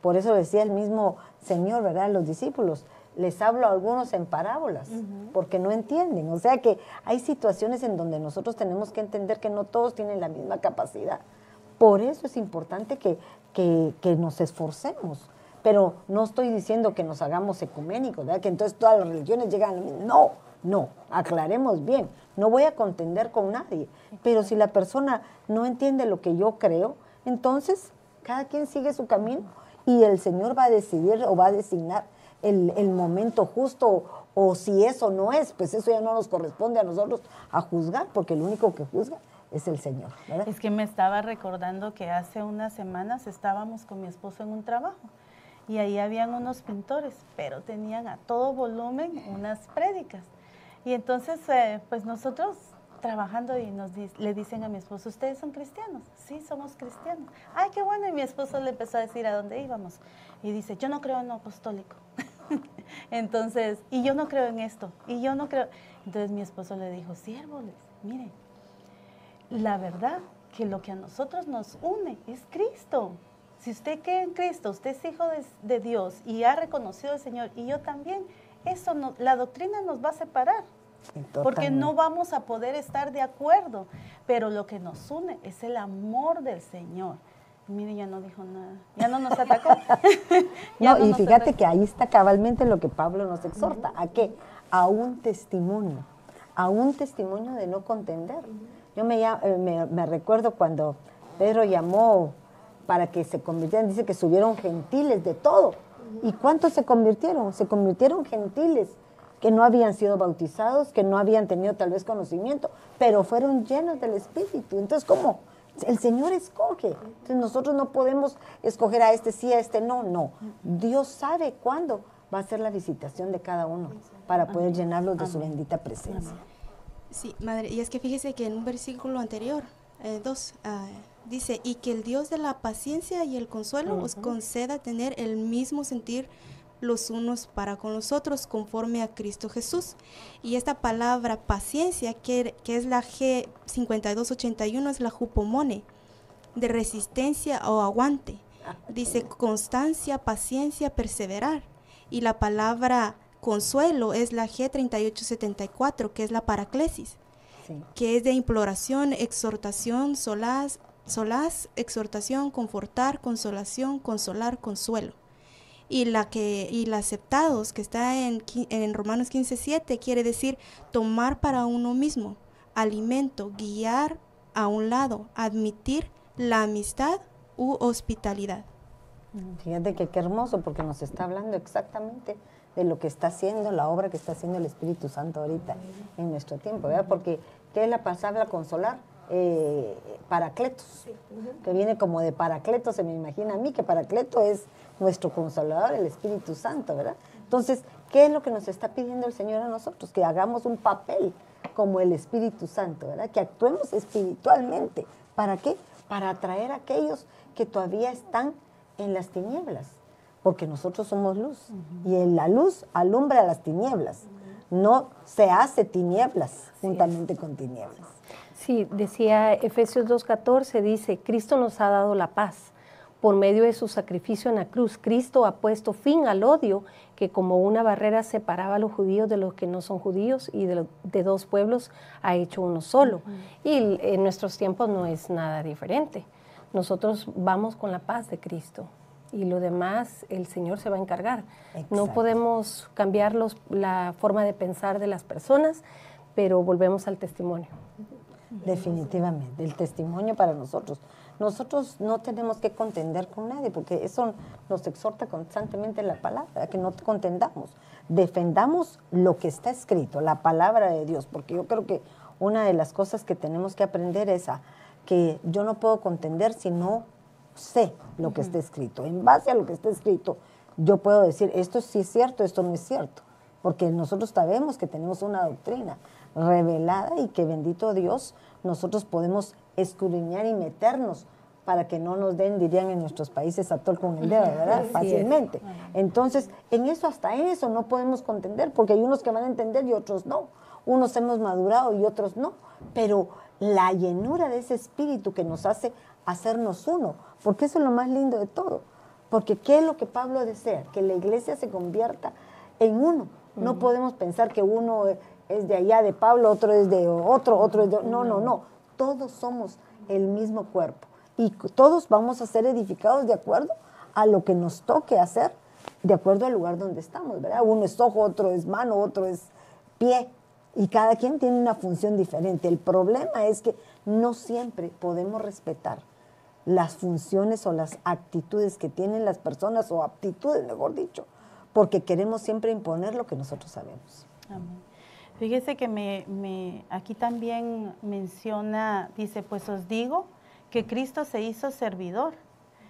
Por eso decía el mismo Señor, ¿verdad? Los discípulos, les hablo a algunos en parábolas, porque no entienden. O sea que hay situaciones en donde nosotros tenemos que entender que no todos tienen la misma capacidad. Por eso es importante que, que, nos esforcemos. Pero no estoy diciendo que nos hagamos ecuménicos, ¿verdad? que entonces todas las religiones llegan a lo mismo. No, no, aclaremos bien. No voy a contender con nadie. Pero si la persona no entiende lo que yo creo, entonces cada quien sigue su camino y el Señor va a decidir o va a designar el, momento justo o si eso no es, pues eso ya no nos corresponde a nosotros a juzgar, porque el único que juzga es el Señor. Es que me estaba recordando que hace unas semanas estábamos con mi esposo en un trabajo y ahí habían unos pintores, pero tenían a todo volumen unas prédicas. Y entonces, eh, pues nosotros trabajando y nos le dicen a mi esposo, ¿ustedes son cristianos? Sí, somos cristianos. Ay, qué bueno. Y mi esposo le empezó a decir a dónde íbamos. Y dice, yo no creo en lo apostólico. Entonces, y yo no creo en esto. Y yo no creo. Entonces mi esposo le dijo, siervos, miren, la verdad que lo que a nosotros nos une es Cristo. Si usted cree en Cristo, usted es hijo de, Dios y ha reconocido al Señor, y yo también, eso no, la doctrina nos va a separar porque no vamos a poder estar de acuerdo, pero lo que nos une es el amor del Señor. Mire, ya no dijo nada, ya no nos atacó. no, y fíjate que ahí está cabalmente lo que Pablo nos exhorta, ¿a qué? A un testimonio, a un testimonio de no contender. Yo me, eh, me, recuerdo cuando Pedro llamó para que se convirtieran, dice que subieron gentiles de todo. ¿Y cuántos se convirtieron? Se convirtieron gentiles que no habían sido bautizados, que no habían tenido tal vez conocimiento, pero fueron llenos del Espíritu. Entonces, ¿cómo? El Señor escoge. Entonces, nosotros no podemos escoger a este sí, a este no, no. Dios sabe cuándo va a ser la visitación de cada uno para poder llenarlos de su bendita presencia. Sí, madre, y es que fíjese que en un versículo anterior, eh, dos, ah, dice, y que el Dios de la paciencia y el consuelo os conceda tener el mismo sentir los unos para con los otros conforme a Cristo Jesús. Y esta palabra paciencia, que, que es la G5281, es la jupomone, de resistencia o aguante. Dice constancia, paciencia, perseverar. Y la palabra consuelo es la G3874, que es la paraclesis, que es de imploración, exhortación, solaz, solaz, exhortación, confortar, consolación, consolar, consuelo y la que y la aceptados que está en, en Romanos 15:7 quiere decir tomar para uno mismo alimento, guiar a un lado, admitir la amistad u hospitalidad. Fíjate que qué hermoso porque nos está hablando exactamente de lo que está haciendo, la obra que está haciendo el Espíritu Santo ahorita en nuestro tiempo, ¿verdad? Porque ¿qué es la palabra consolar? Eh, paracletos, que viene como de paracleto, se me imagina a mí que paracleto es nuestro consolador, el Espíritu Santo, ¿verdad? Entonces, ¿qué es lo que nos está pidiendo el Señor a nosotros? Que hagamos un papel como el Espíritu Santo, ¿verdad? Que actuemos espiritualmente. ¿Para qué? Para atraer a aquellos que todavía están en las tinieblas, porque nosotros somos luz y en la luz alumbra las tinieblas, no se hace tinieblas juntamente con tinieblas. Sí, decía Efesios 2.14, dice, Cristo nos ha dado la paz por medio de su sacrificio en la cruz, Cristo ha puesto fin al odio que como una barrera separaba a los judíos de los que no son judíos y de, dos pueblos ha hecho uno solo. Y en nuestros tiempos no es nada diferente. Nosotros vamos con la paz de Cristo y lo demás el Señor se va a encargar. No podemos cambiar la forma de pensar de las personas, pero volvemos al testimonio. Definitivamente, el testimonio para nosotros. Nosotros no tenemos que contender con nadie, porque eso nos exhorta constantemente la palabra, que no contendamos. Defendamos lo que está escrito, la palabra de Dios, porque yo creo que una de las cosas que tenemos que aprender es a que yo no puedo contender si no sé lo que está escrito. En base a lo que está escrito, yo puedo decir, esto sí es cierto, esto no es cierto. Porque nosotros sabemos que tenemos una doctrina revelada y que bendito Dios, nosotros podemos escudriñar y meternos para que no nos den, dirían en nuestros países, atol con el dedo, ¿verdad? Fácilmente. Entonces, en eso, hasta en eso no podemos contender, porque hay unos que van a entender y otros no. Unos hemos madurado y otros no. Pero la llenura de ese espíritu que nos hace hacernos uno, porque eso es lo más lindo de todo. Porque ¿qué es lo que Pablo desea? Que la iglesia se convierta en uno. No podemos pensar que uno es de allá de Pablo, otro es de otro, otro es de... No, no, no. Todos somos el mismo cuerpo y todos vamos a ser edificados de acuerdo a lo que nos toque hacer, de acuerdo al lugar donde estamos, ¿verdad? Uno es ojo, otro es mano, otro es pie, y cada quien tiene una función diferente. El problema es que no siempre podemos respetar las funciones o las actitudes que tienen las personas, o aptitudes, mejor dicho, porque queremos siempre imponer lo que nosotros sabemos. Fíjese que me, aquí también menciona, dice, pues os digo que Cristo se hizo servidor,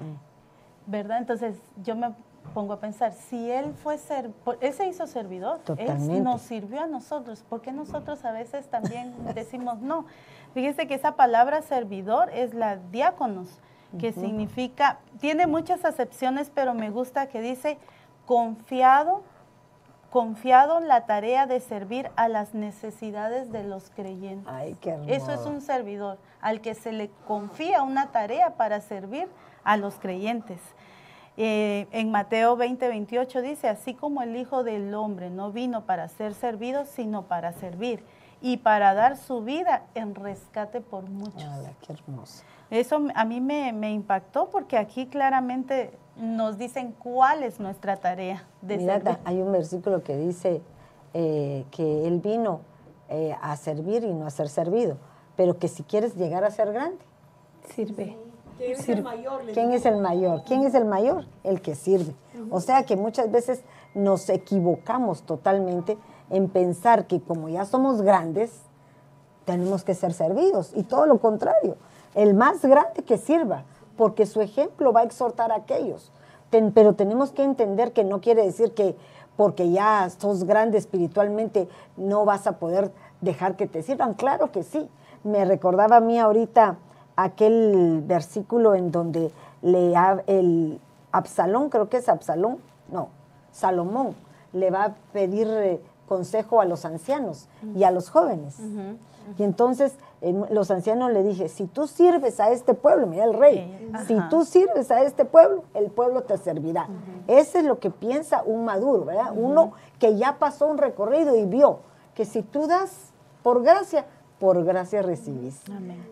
mm. ¿verdad? Entonces yo me pongo a pensar, si Él fue ser, Él se hizo servidor, Él nos sirvió a nosotros, ¿por qué nosotros a veces también decimos no? Fíjese que esa palabra servidor es la diáconos, que significa, tiene muchas acepciones, pero me gusta que dice confiado, confiado en la tarea de servir a las necesidades de los creyentes. Ay, qué Eso es un servidor, al que se le confía una tarea para servir a los creyentes. Eh, en Mateo 20, 28 dice, así como el Hijo del Hombre no vino para ser servido, sino para servir y para dar su vida en rescate por muchos. qué hermoso. Eso a mí me, impactó porque aquí claramente nos dicen cuál es nuestra tarea de Mira, hay un versículo que dice eh, que Él vino eh, a servir y no a ser servido, pero que si quieres llegar a ser grande, sirve. ¿Quién es el mayor? ¿Quién es el mayor? ¿Quién es el mayor? El que sirve. O sea que muchas veces nos equivocamos totalmente en pensar que como ya somos grandes, tenemos que ser servidos. Y todo lo contrario, el más grande que sirva, porque su ejemplo va a exhortar a aquellos. pero tenemos que entender que no quiere decir que porque ya sos grande espiritualmente no vas a poder dejar que te sirvan. Claro que sí. Me recordaba a mí ahorita aquel versículo en donde le el Absalón, creo que es Absalón, no, Salomón, le va a pedir eh, consejo a los ancianos y a los jóvenes. Y entonces los ancianos le dije, si tú sirves a este pueblo, mira el rey, si tú sirves a este pueblo, el pueblo te servirá. Eso es lo que piensa un maduro, ¿verdad? Uno que ya pasó un recorrido y vio que si tú das por gracia, por gracia recibís.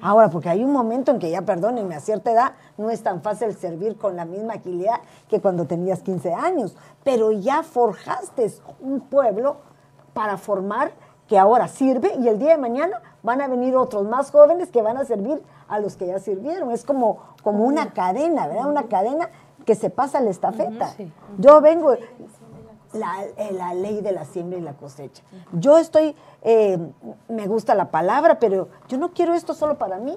Ahora, porque hay un momento en que ya, perdónenme, a cierta edad no es tan fácil servir con la misma agilidad que cuando tenías 15 años, pero ya forjaste un pueblo para formar que ahora sirve y el día de mañana van a venir otros más jóvenes que van a servir a los que ya sirvieron. Es como, como una cadena, ¿verdad? Una cadena que se pasa la estafeta. Yo vengo, eh, la, ley de la siembra y la cosecha. Yo estoy, eh, me gusta la palabra, pero yo no quiero esto solo para mí.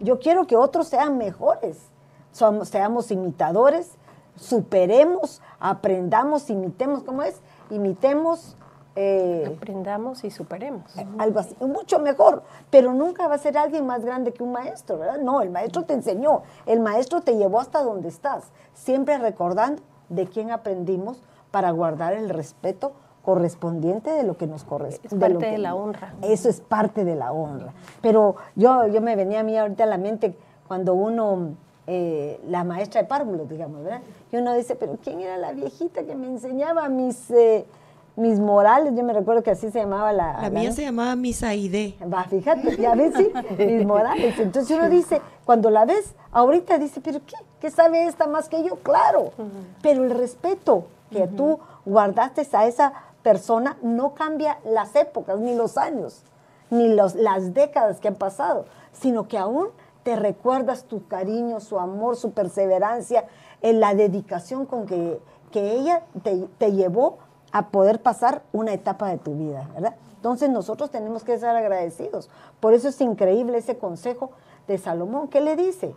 Yo quiero que otros sean mejores, Somos, seamos imitadores, superemos, aprendamos, imitemos, ¿cómo es? Imitemos. Eh, Aprendamos y superemos. Algo así, mucho mejor, pero nunca va a ser alguien más grande que un maestro, ¿verdad? No, el maestro te enseñó, el maestro te llevó hasta donde estás, siempre recordando de quién aprendimos, para guardar el respeto correspondiente de lo que nos corresponde. Es parte de, la honra. Eso es parte de la honra. Pero yo, yo me venía a mí ahorita a la mente cuando uno, eh, la maestra de párvulos, digamos, ¿verdad? Y uno dice, pero ¿quién era la viejita que me enseñaba mis... Eh, mis morales, yo me recuerdo que así se llamaba la... La, mía se llamaba Misaide. Va, fíjate, ya ves, sí, mis morales. Entonces uno dice, cuando la ves, ahorita dice, pero ¿qué? ¿Qué sabe esta más que yo? Claro, pero el respeto, que tú guardaste a esa persona no cambia las épocas, ni los años, ni los, las décadas que han pasado, sino que aún te recuerdas tu cariño, su amor, su perseverancia, en la dedicación con que, ella te, llevó a poder pasar una etapa de tu vida, ¿verdad? Entonces nosotros tenemos que ser agradecidos. Por eso es increíble ese consejo de Salomón. ¿Qué le dice?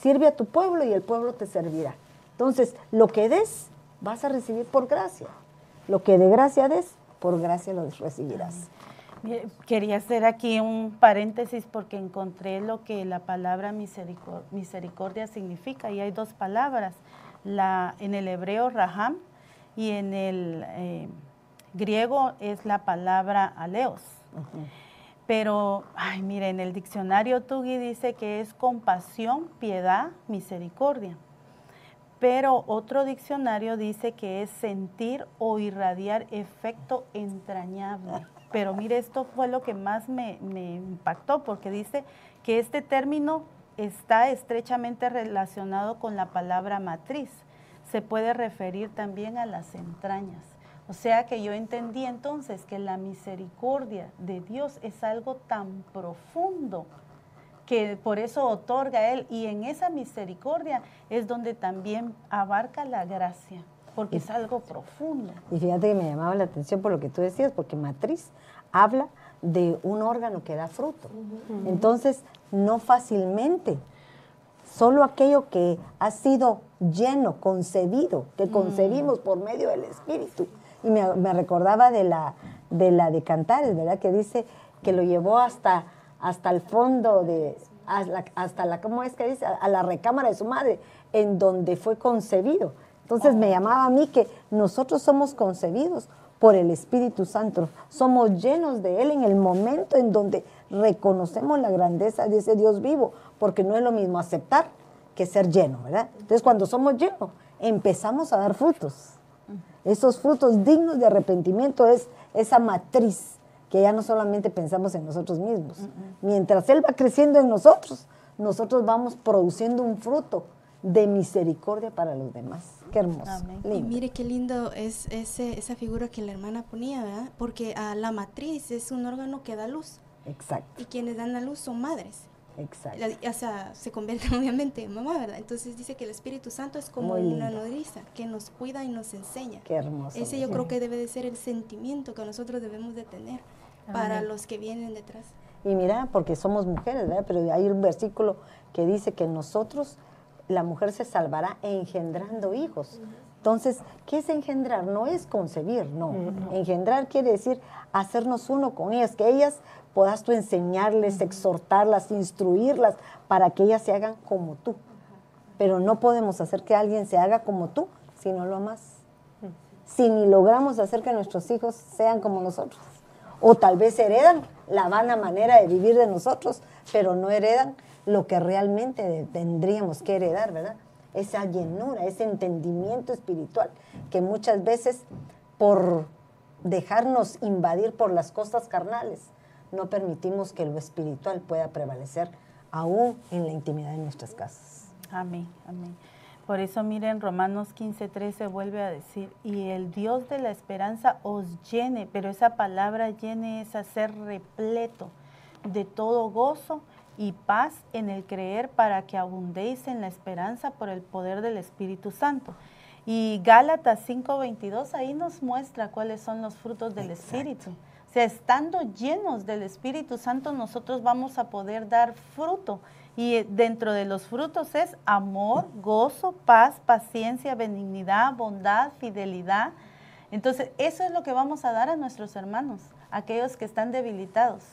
Sirve a tu pueblo y el pueblo te servirá. Entonces, lo que des, vas a recibir por gracia. Lo que de gracia des, por gracia lo recibirás. Quería hacer aquí un paréntesis porque encontré lo que la palabra misericordia, significa y hay dos palabras, la, en el hebreo raham y en el eh, griego es la palabra aleos. Pero, ay, mire, en el diccionario Tugi dice que es compasión, piedad, misericordia. Pero otro diccionario dice que es sentir o irradiar efecto entrañable. Pero mire, esto fue lo que más me, me impactó, porque dice que este término está estrechamente relacionado con la palabra matriz. Se puede referir también a las entrañas. O sea que yo entendí entonces que la misericordia de Dios es algo tan profundo que por eso otorga Él. Y en esa misericordia es donde también abarca la gracia porque es algo profundo. Y fíjate que me llamaba la atención por lo que tú decías, porque matriz habla de un órgano que da fruto. Entonces, no fácilmente, solo aquello que ha sido lleno, concebido, que concebimos por medio del Espíritu. Y me, recordaba de la, de la de Cantares, ¿verdad? Que dice que lo llevó hasta, hasta el fondo de, hasta la, ¿cómo es que dice? A la recámara de su madre, en donde fue concebido. Entonces me llamaba a mí que nosotros somos concebidos por el Espíritu Santo, somos llenos de Él en el momento en donde reconocemos la grandeza de ese Dios vivo, porque no es lo mismo aceptar que ser lleno, ¿verdad? Entonces cuando somos llenos, empezamos a dar frutos. Esos frutos dignos de arrepentimiento es esa matriz que ya no solamente pensamos en nosotros mismos. Mientras Él va creciendo en nosotros, nosotros vamos produciendo un fruto de misericordia para los demás. Qué hermoso. Y mire qué lindo es ese, esa figura que la hermana ponía, ¿verdad? Porque a la matriz es un órgano que da luz. Exacto. Y quienes dan la luz son madres. Exacto. o sea, se convierten obviamente en mamá, ¿verdad? Entonces dice que el Espíritu Santo es como una nodriza que nos cuida y nos enseña. Qué hermoso. Ese yo creo que debe de ser el sentimiento que nosotros debemos de tener para los que vienen detrás. Y mira, porque somos mujeres, ¿verdad? Pero hay un versículo que dice que nosotros la mujer se salvará engendrando hijos. Entonces, ¿qué es engendrar? No es concebir, no. Engendrar quiere decir hacernos uno con ellas, que ellas puedas tú enseñarles, exhortarlas, instruirlas para que ellas se hagan como tú. Pero no podemos hacer que alguien se haga como tú si no lo amas. Si ni logramos hacer que nuestros hijos sean como nosotros. O tal vez heredan la vana manera de vivir de nosotros, pero no heredan lo que realmente tendríamos que heredar, ¿verdad? Esa llenura, ese entendimiento espiritual que muchas veces por dejarnos invadir por las cosas carnales, no permitimos que lo espiritual pueda prevalecer aún en la intimidad de nuestras casas. Amén, amén. Por eso miren, Romanos 15, 13 vuelve a decir, y el Dios de la esperanza os llene, pero esa palabra llene es hacer repleto de todo gozo y paz en el creer para que abundéis en la esperanza por el poder del Espíritu Santo. Y Gálatas 5:22 ahí nos muestra cuáles son los frutos del Espíritu. O sea, estando llenos del Espíritu Santo, nosotros vamos a poder dar fruto. Y dentro de los frutos es amor, gozo, paz, paciencia, benignidad, bondad, fidelidad. Entonces, eso es lo que vamos a dar a nuestros hermanos, aquellos que están debilitados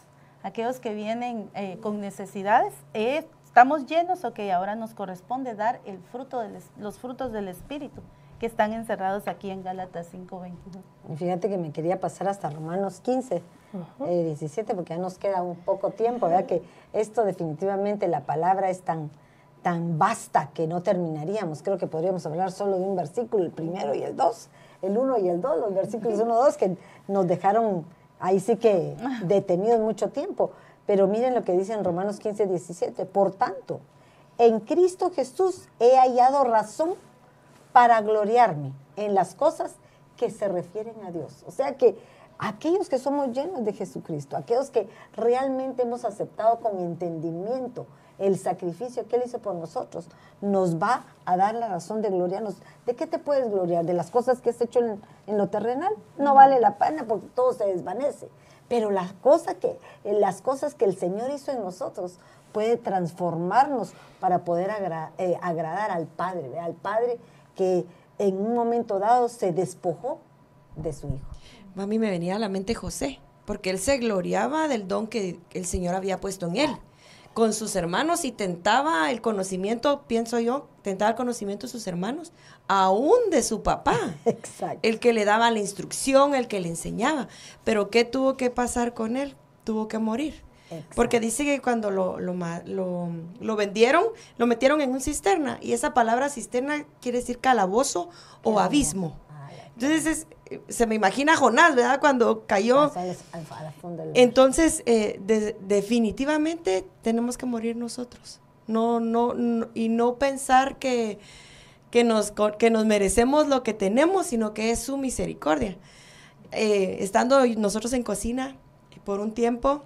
aquellos que vienen eh, con necesidades, eh, estamos llenos, ok, ahora nos corresponde dar el fruto de los frutos del Espíritu que están encerrados aquí en Gálatas 5.21. Y fíjate que me quería pasar hasta Romanos 15, 17, eh, porque ya nos queda un poco tiempo, ¿verdad? Que esto definitivamente, la palabra es tan, tan vasta que no terminaríamos. Creo que podríamos hablar solo de un versículo, el primero y el dos, el uno y el dos, los versículos 1 y 2 que nos dejaron ahí sí que detenido mucho tiempo. Pero miren lo que dice en Romanos 15, 17. Por tanto, en Cristo Jesús he hallado razón para gloriarme en las cosas que se refieren a Dios. O sea que aquellos que somos llenos de Jesucristo, aquellos que realmente hemos aceptado con entendimiento el sacrificio que Él hizo por nosotros, nos va a dar la razón de gloriarnos. ¿De qué te puedes gloriar? ¿De las cosas que has hecho en, en lo terrenal? No vale la pena porque todo se desvanece. Pero las cosas que, las cosas que el Señor hizo en nosotros puede transformarnos para poder eh, agradar al Padre, al Padre que en un momento dado se despojó de su Hijo. A mí me venía a la mente José, porque él se gloriaba del don que el Señor había puesto en él con sus hermanos y tentaba el conocimiento, pienso yo, tentaba el conocimiento de sus hermanos, aún de su papá. Exacto. El que le daba la instrucción, el que le enseñaba. Pero ¿qué tuvo que pasar con él? Tuvo que morir. Porque dice que cuando lo, lo, lo, vendieron, lo metieron en un cisterna. Y esa palabra cisterna quiere decir calabozo o abismo. Entonces se me imagina Jonás, ¿verdad? Cuando cayó. Entonces, eh, definitivamente tenemos que morir nosotros. No, no, y no pensar que, que, nos, que nos merecemos lo que tenemos, sino que es su misericordia. Eh, estando nosotros en cocina por un tiempo,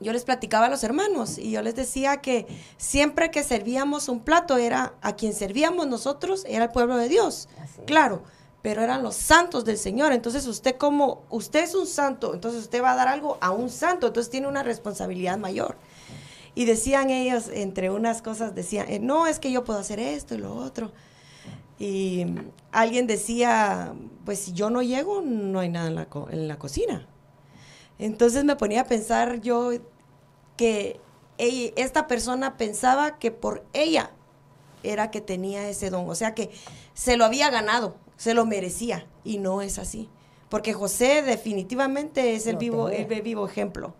yo les platicaba a los hermanos y yo les decía que siempre que servíamos un plato era a quien servíamos nosotros era el pueblo de Dios. Claro pero eran los santos del Señor. Entonces usted como, usted es un santo, entonces usted va a dar algo a un santo, entonces tiene una responsabilidad mayor. Y decían ellos, entre unas cosas, decían, eh, no, es que yo puedo hacer esto y lo otro. Y alguien decía, pues si yo no llego, no hay nada en la, en la cocina. Entonces me ponía a pensar yo que esta persona pensaba que por ella era que tenía ese don, o sea que se lo había ganado, se lo merecía y no es así. Porque José definitivamente es el vivo, el vivo ejemplo.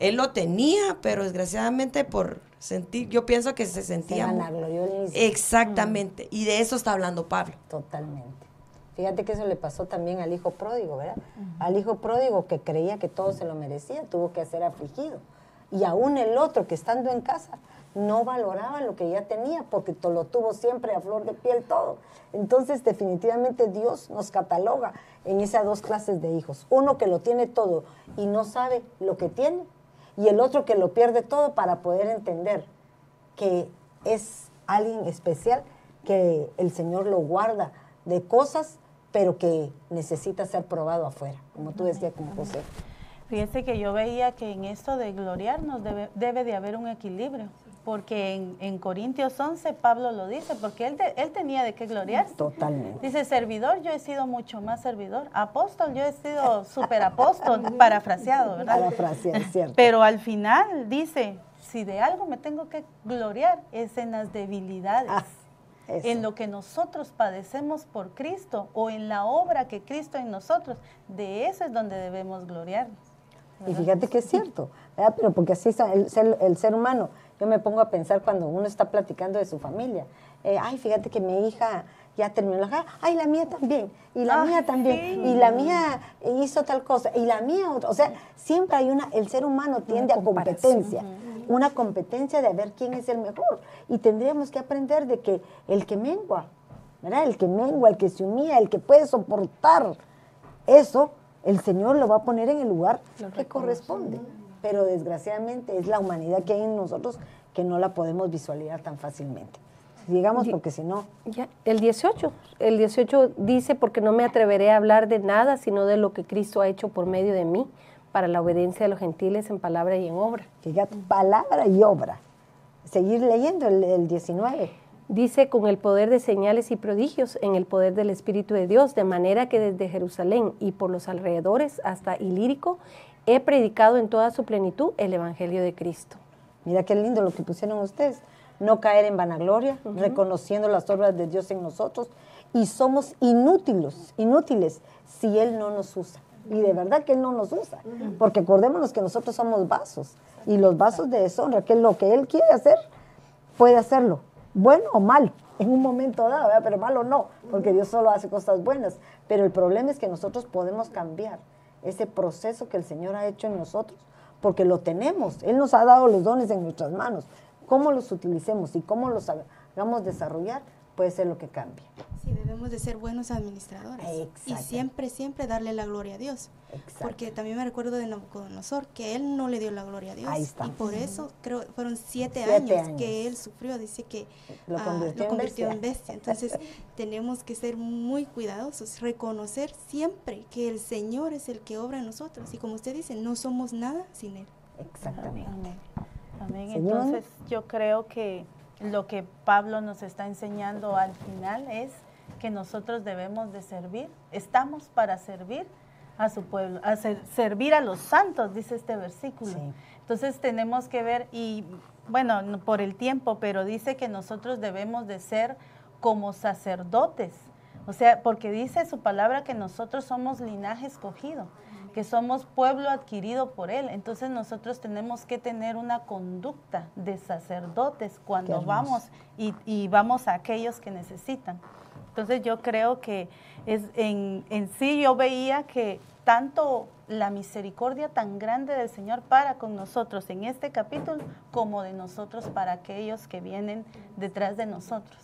Él lo tenía, pero desgraciadamente por sentir, yo pienso que se sentía... Se exactamente, y de eso está hablando Pablo. Totalmente. Fíjate que eso le pasó también al hijo pródigo, ¿verdad? Al hijo pródigo que creía que todo se lo merecía, tuvo que ser afligido. Y aún el otro que estando en casa no valoraba lo que ya tenía porque lo tuvo siempre a flor de piel todo. Entonces definitivamente Dios nos cataloga en esas dos clases de hijos. Uno que lo tiene todo y no sabe lo que tiene y el otro que lo pierde todo para poder entender que es alguien especial, que el Señor lo guarda de cosas, pero que necesita ser probado afuera, como tú decías, como José. Fíjese que yo veía que en esto de gloriarnos debe, debe de haber un equilibrio porque en, Corintios 11 Pablo lo dice, porque él, él tenía de qué gloriarse. Totalmente. Dice, servidor, yo he sido mucho más servidor. Apóstol, yo he sido superapóstol, parafraseado, ¿verdad? Parafraseado, cierto. Pero al final dice, si de algo me tengo que gloriar, es en las debilidades. Ah, en lo que nosotros padecemos por Cristo o en la obra que Cristo en nosotros, de eso es donde debemos gloriarnos. Y fíjate que es cierto, pero porque así es el ser humano yo me pongo a pensar cuando uno está platicando de su familia. Eh, ay, fíjate que mi hija ya terminó la carrera. Ay, la mía también. Y la mía también. Y la mía hizo tal cosa. Y la mía otra. O sea, siempre hay una, el ser humano tiende a competencia. Una competencia de ver quién es el mejor. Y tendríamos que aprender de que el que mengua, ¿verdad? El que mengua, el que se humilla, el que puede soportar eso, el Señor lo va a poner en el lugar que corresponde pero desgraciadamente es la humanidad que hay en nosotros que no la podemos visualizar tan fácilmente. Digamos, porque si no... el 18, el 18 dice, porque no me atreveré a hablar de nada, sino de lo que Cristo ha hecho por medio de mí, para la obediencia de los gentiles en palabra y en obra. Fíjate, palabra y obra. Seguir leyendo el, el 19. Dice, con el poder de señales y prodigios, en el poder del Espíritu de Dios, de manera que desde Jerusalén y por los alrededores hasta Ilírico he predicado en toda su plenitud el Evangelio de Cristo. Mira qué lindo lo que pusieron ustedes. No caer en vanagloria, reconociendo las obras de Dios en nosotros y somos inútiles, inútiles si Él no nos usa. Y de verdad que Él no nos usa, porque acordémonos que nosotros somos vasos y los vasos de deshonra, que lo que Él quiere hacer, puede hacerlo, bueno o mal, en un momento dado, pero malo no, porque Dios solo hace cosas buenas. Pero el problema es que nosotros podemos cambiar ese proceso que el Señor ha hecho en nosotros, porque lo tenemos. Él nos ha dado los dones en nuestras manos. Cómo los utilicemos y cómo los hagamos desarrollar puede ser lo que cambie. Sí, debemos de ser buenos administradores. Y Exacto. siempre, siempre darle la gloria a Dios. Exacto. Porque también me recuerdo de Nabucodonosor, que él no le dio la gloria a Dios. Ahí está. Y por eso, creo, fueron siete, Siete años, años. que él sufrió. Dice que Lo ah, convirtió en bestia. en bestia. Entonces, tenemos que ser muy cuidadosos, reconocer siempre que el Señor es el que obra en nosotros. Y como usted dice, no somos nada sin Él. Exactamente. Amén. Amén. Entonces yo creo que lo que Pablo nos está enseñando al final es que nosotros debemos de servir, estamos para servir a su pueblo, a ser- servir a los santos, dice este versículo. Sí. Entonces tenemos que ver, y bueno, no por el tiempo, pero dice que nosotros debemos de ser como sacerdotes. O sea, porque dice su palabra que nosotros somos linaje escogido, que somos pueblo adquirido por Él. Entonces nosotros tenemos que tener una conducta de sacerdotes cuando vamos y, y vamos a aquellos que necesitan. Entonces yo creo que es en, en sí yo veía que tanto la misericordia tan grande del Señor para con nosotros en este capítulo como de nosotros para aquellos que vienen detrás de nosotros.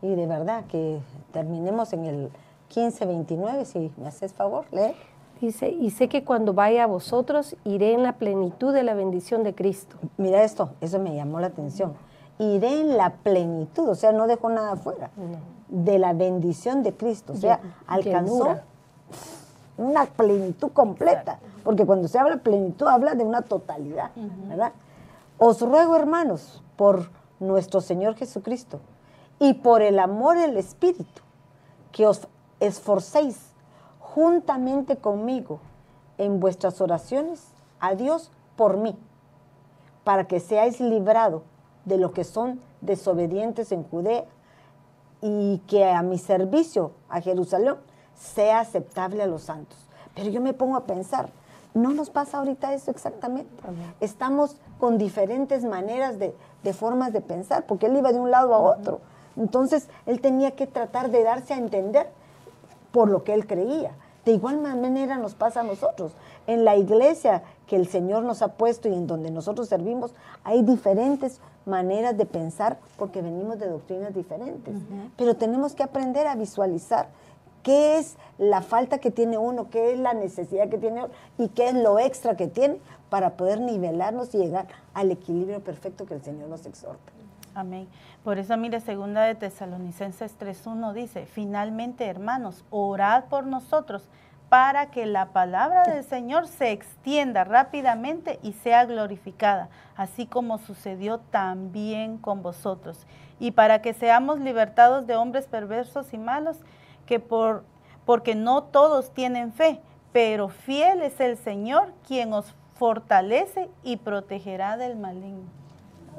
Y de verdad que terminemos en el 15-29, si me haces favor, lee. Dice, y sé que cuando vaya a vosotros iré en la plenitud de la bendición de Cristo. Mira esto, eso me llamó la atención. Iré en la plenitud, o sea, no dejó nada afuera, de la bendición de Cristo. O sea, Llen- alcanzó llenura. una plenitud completa, porque cuando se habla plenitud habla de una totalidad, ¿verdad? Os ruego, hermanos, por nuestro Señor Jesucristo y por el amor del Espíritu, que os esforcéis juntamente conmigo en vuestras oraciones a Dios por mí, para que seáis librados de lo que son desobedientes en Judea y que a mi servicio a Jerusalén sea aceptable a los santos. Pero yo me pongo a pensar, ¿no nos pasa ahorita eso exactamente? Estamos con diferentes maneras de, de formas de pensar, porque él iba de un lado a otro. Entonces, él tenía que tratar de darse a entender por lo que él creía. De igual manera nos pasa a nosotros. En la iglesia que el Señor nos ha puesto y en donde nosotros servimos, hay diferentes maneras de pensar porque venimos de doctrinas diferentes. Pero tenemos que aprender a visualizar qué es la falta que tiene uno, qué es la necesidad que tiene otro y qué es lo extra que tiene para poder nivelarnos y llegar al equilibrio perfecto que el Señor nos exhorta. Amén. Por eso, mire, segunda de Tesalonicenses 3.1 dice, finalmente, hermanos, orad por nosotros para que la palabra del Señor se extienda rápidamente y sea glorificada, así como sucedió también con vosotros, y para que seamos libertados de hombres perversos y malos, que por, porque no todos tienen fe, pero fiel es el Señor quien os fortalece y protegerá del maligno.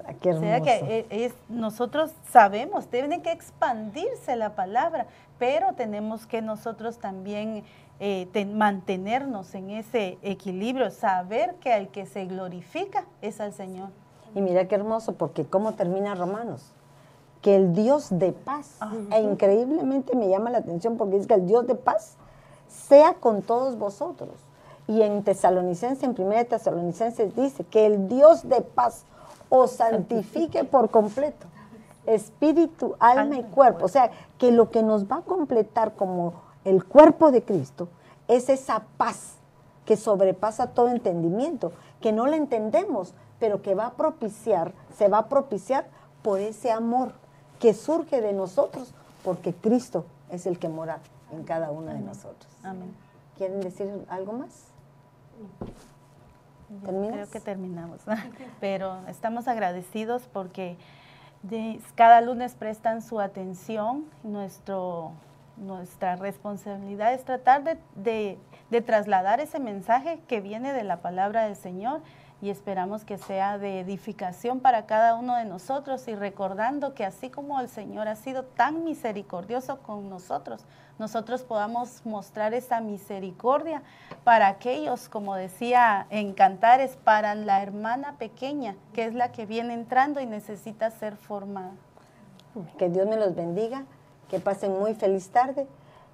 Ah, Qué O sea que e- es, nosotros sabemos, tiene que expandirse la palabra, pero tenemos que nosotros también eh, ten- mantenernos en ese equilibrio, saber que al que se glorifica es al Señor. Y mira qué hermoso, porque cómo termina Romanos. Que el Dios de paz, e increíblemente me llama la atención porque dice que el Dios de paz sea con todos vosotros. Y en Tesalonicenses, en 1 Tesalonicenses dice que el Dios de paz os santifique por completo. Espíritu, alma y cuerpo. O sea, que lo que nos va a completar como el cuerpo de Cristo es esa paz que sobrepasa todo entendimiento, que no la entendemos, pero que va a propiciar, se va a propiciar por ese amor que surge de nosotros, porque Cristo es el que mora en cada uno de nosotros. Amén. ¿Quieren decir algo más? ¿Terminas? Creo que terminamos, pero estamos agradecidos porque de- cada lunes prestan su atención. Nuestro, nuestra responsabilidad es tratar de, de- de trasladar ese mensaje que viene de la palabra del Señor y esperamos que sea de edificación para cada uno de nosotros y recordando que así como el Señor ha sido tan misericordioso con nosotros, nosotros podamos mostrar esa misericordia para aquellos, como decía en Cantares, para la hermana pequeña, que es la que viene entrando y necesita ser formada. Que Dios me los bendiga, que pasen muy feliz tarde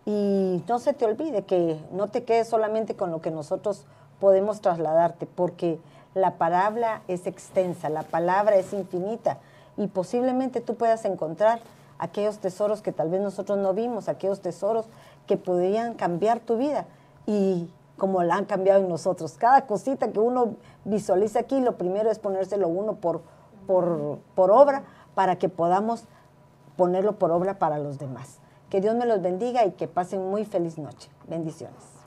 y no se te olvide que no te quedes solamente con lo que nosotros podemos trasladarte, porque la palabra es extensa, la palabra es infinita y posiblemente tú puedas encontrar aquellos tesoros que tal vez nosotros no vimos, aquellos tesoros que podrían cambiar tu vida y como la han cambiado en nosotros. Cada cosita que uno visualiza aquí, lo primero es ponérselo uno por, por, por obra para que podamos ponerlo por obra para los demás. Que Dios me los bendiga y que pasen muy feliz noche. Bendiciones.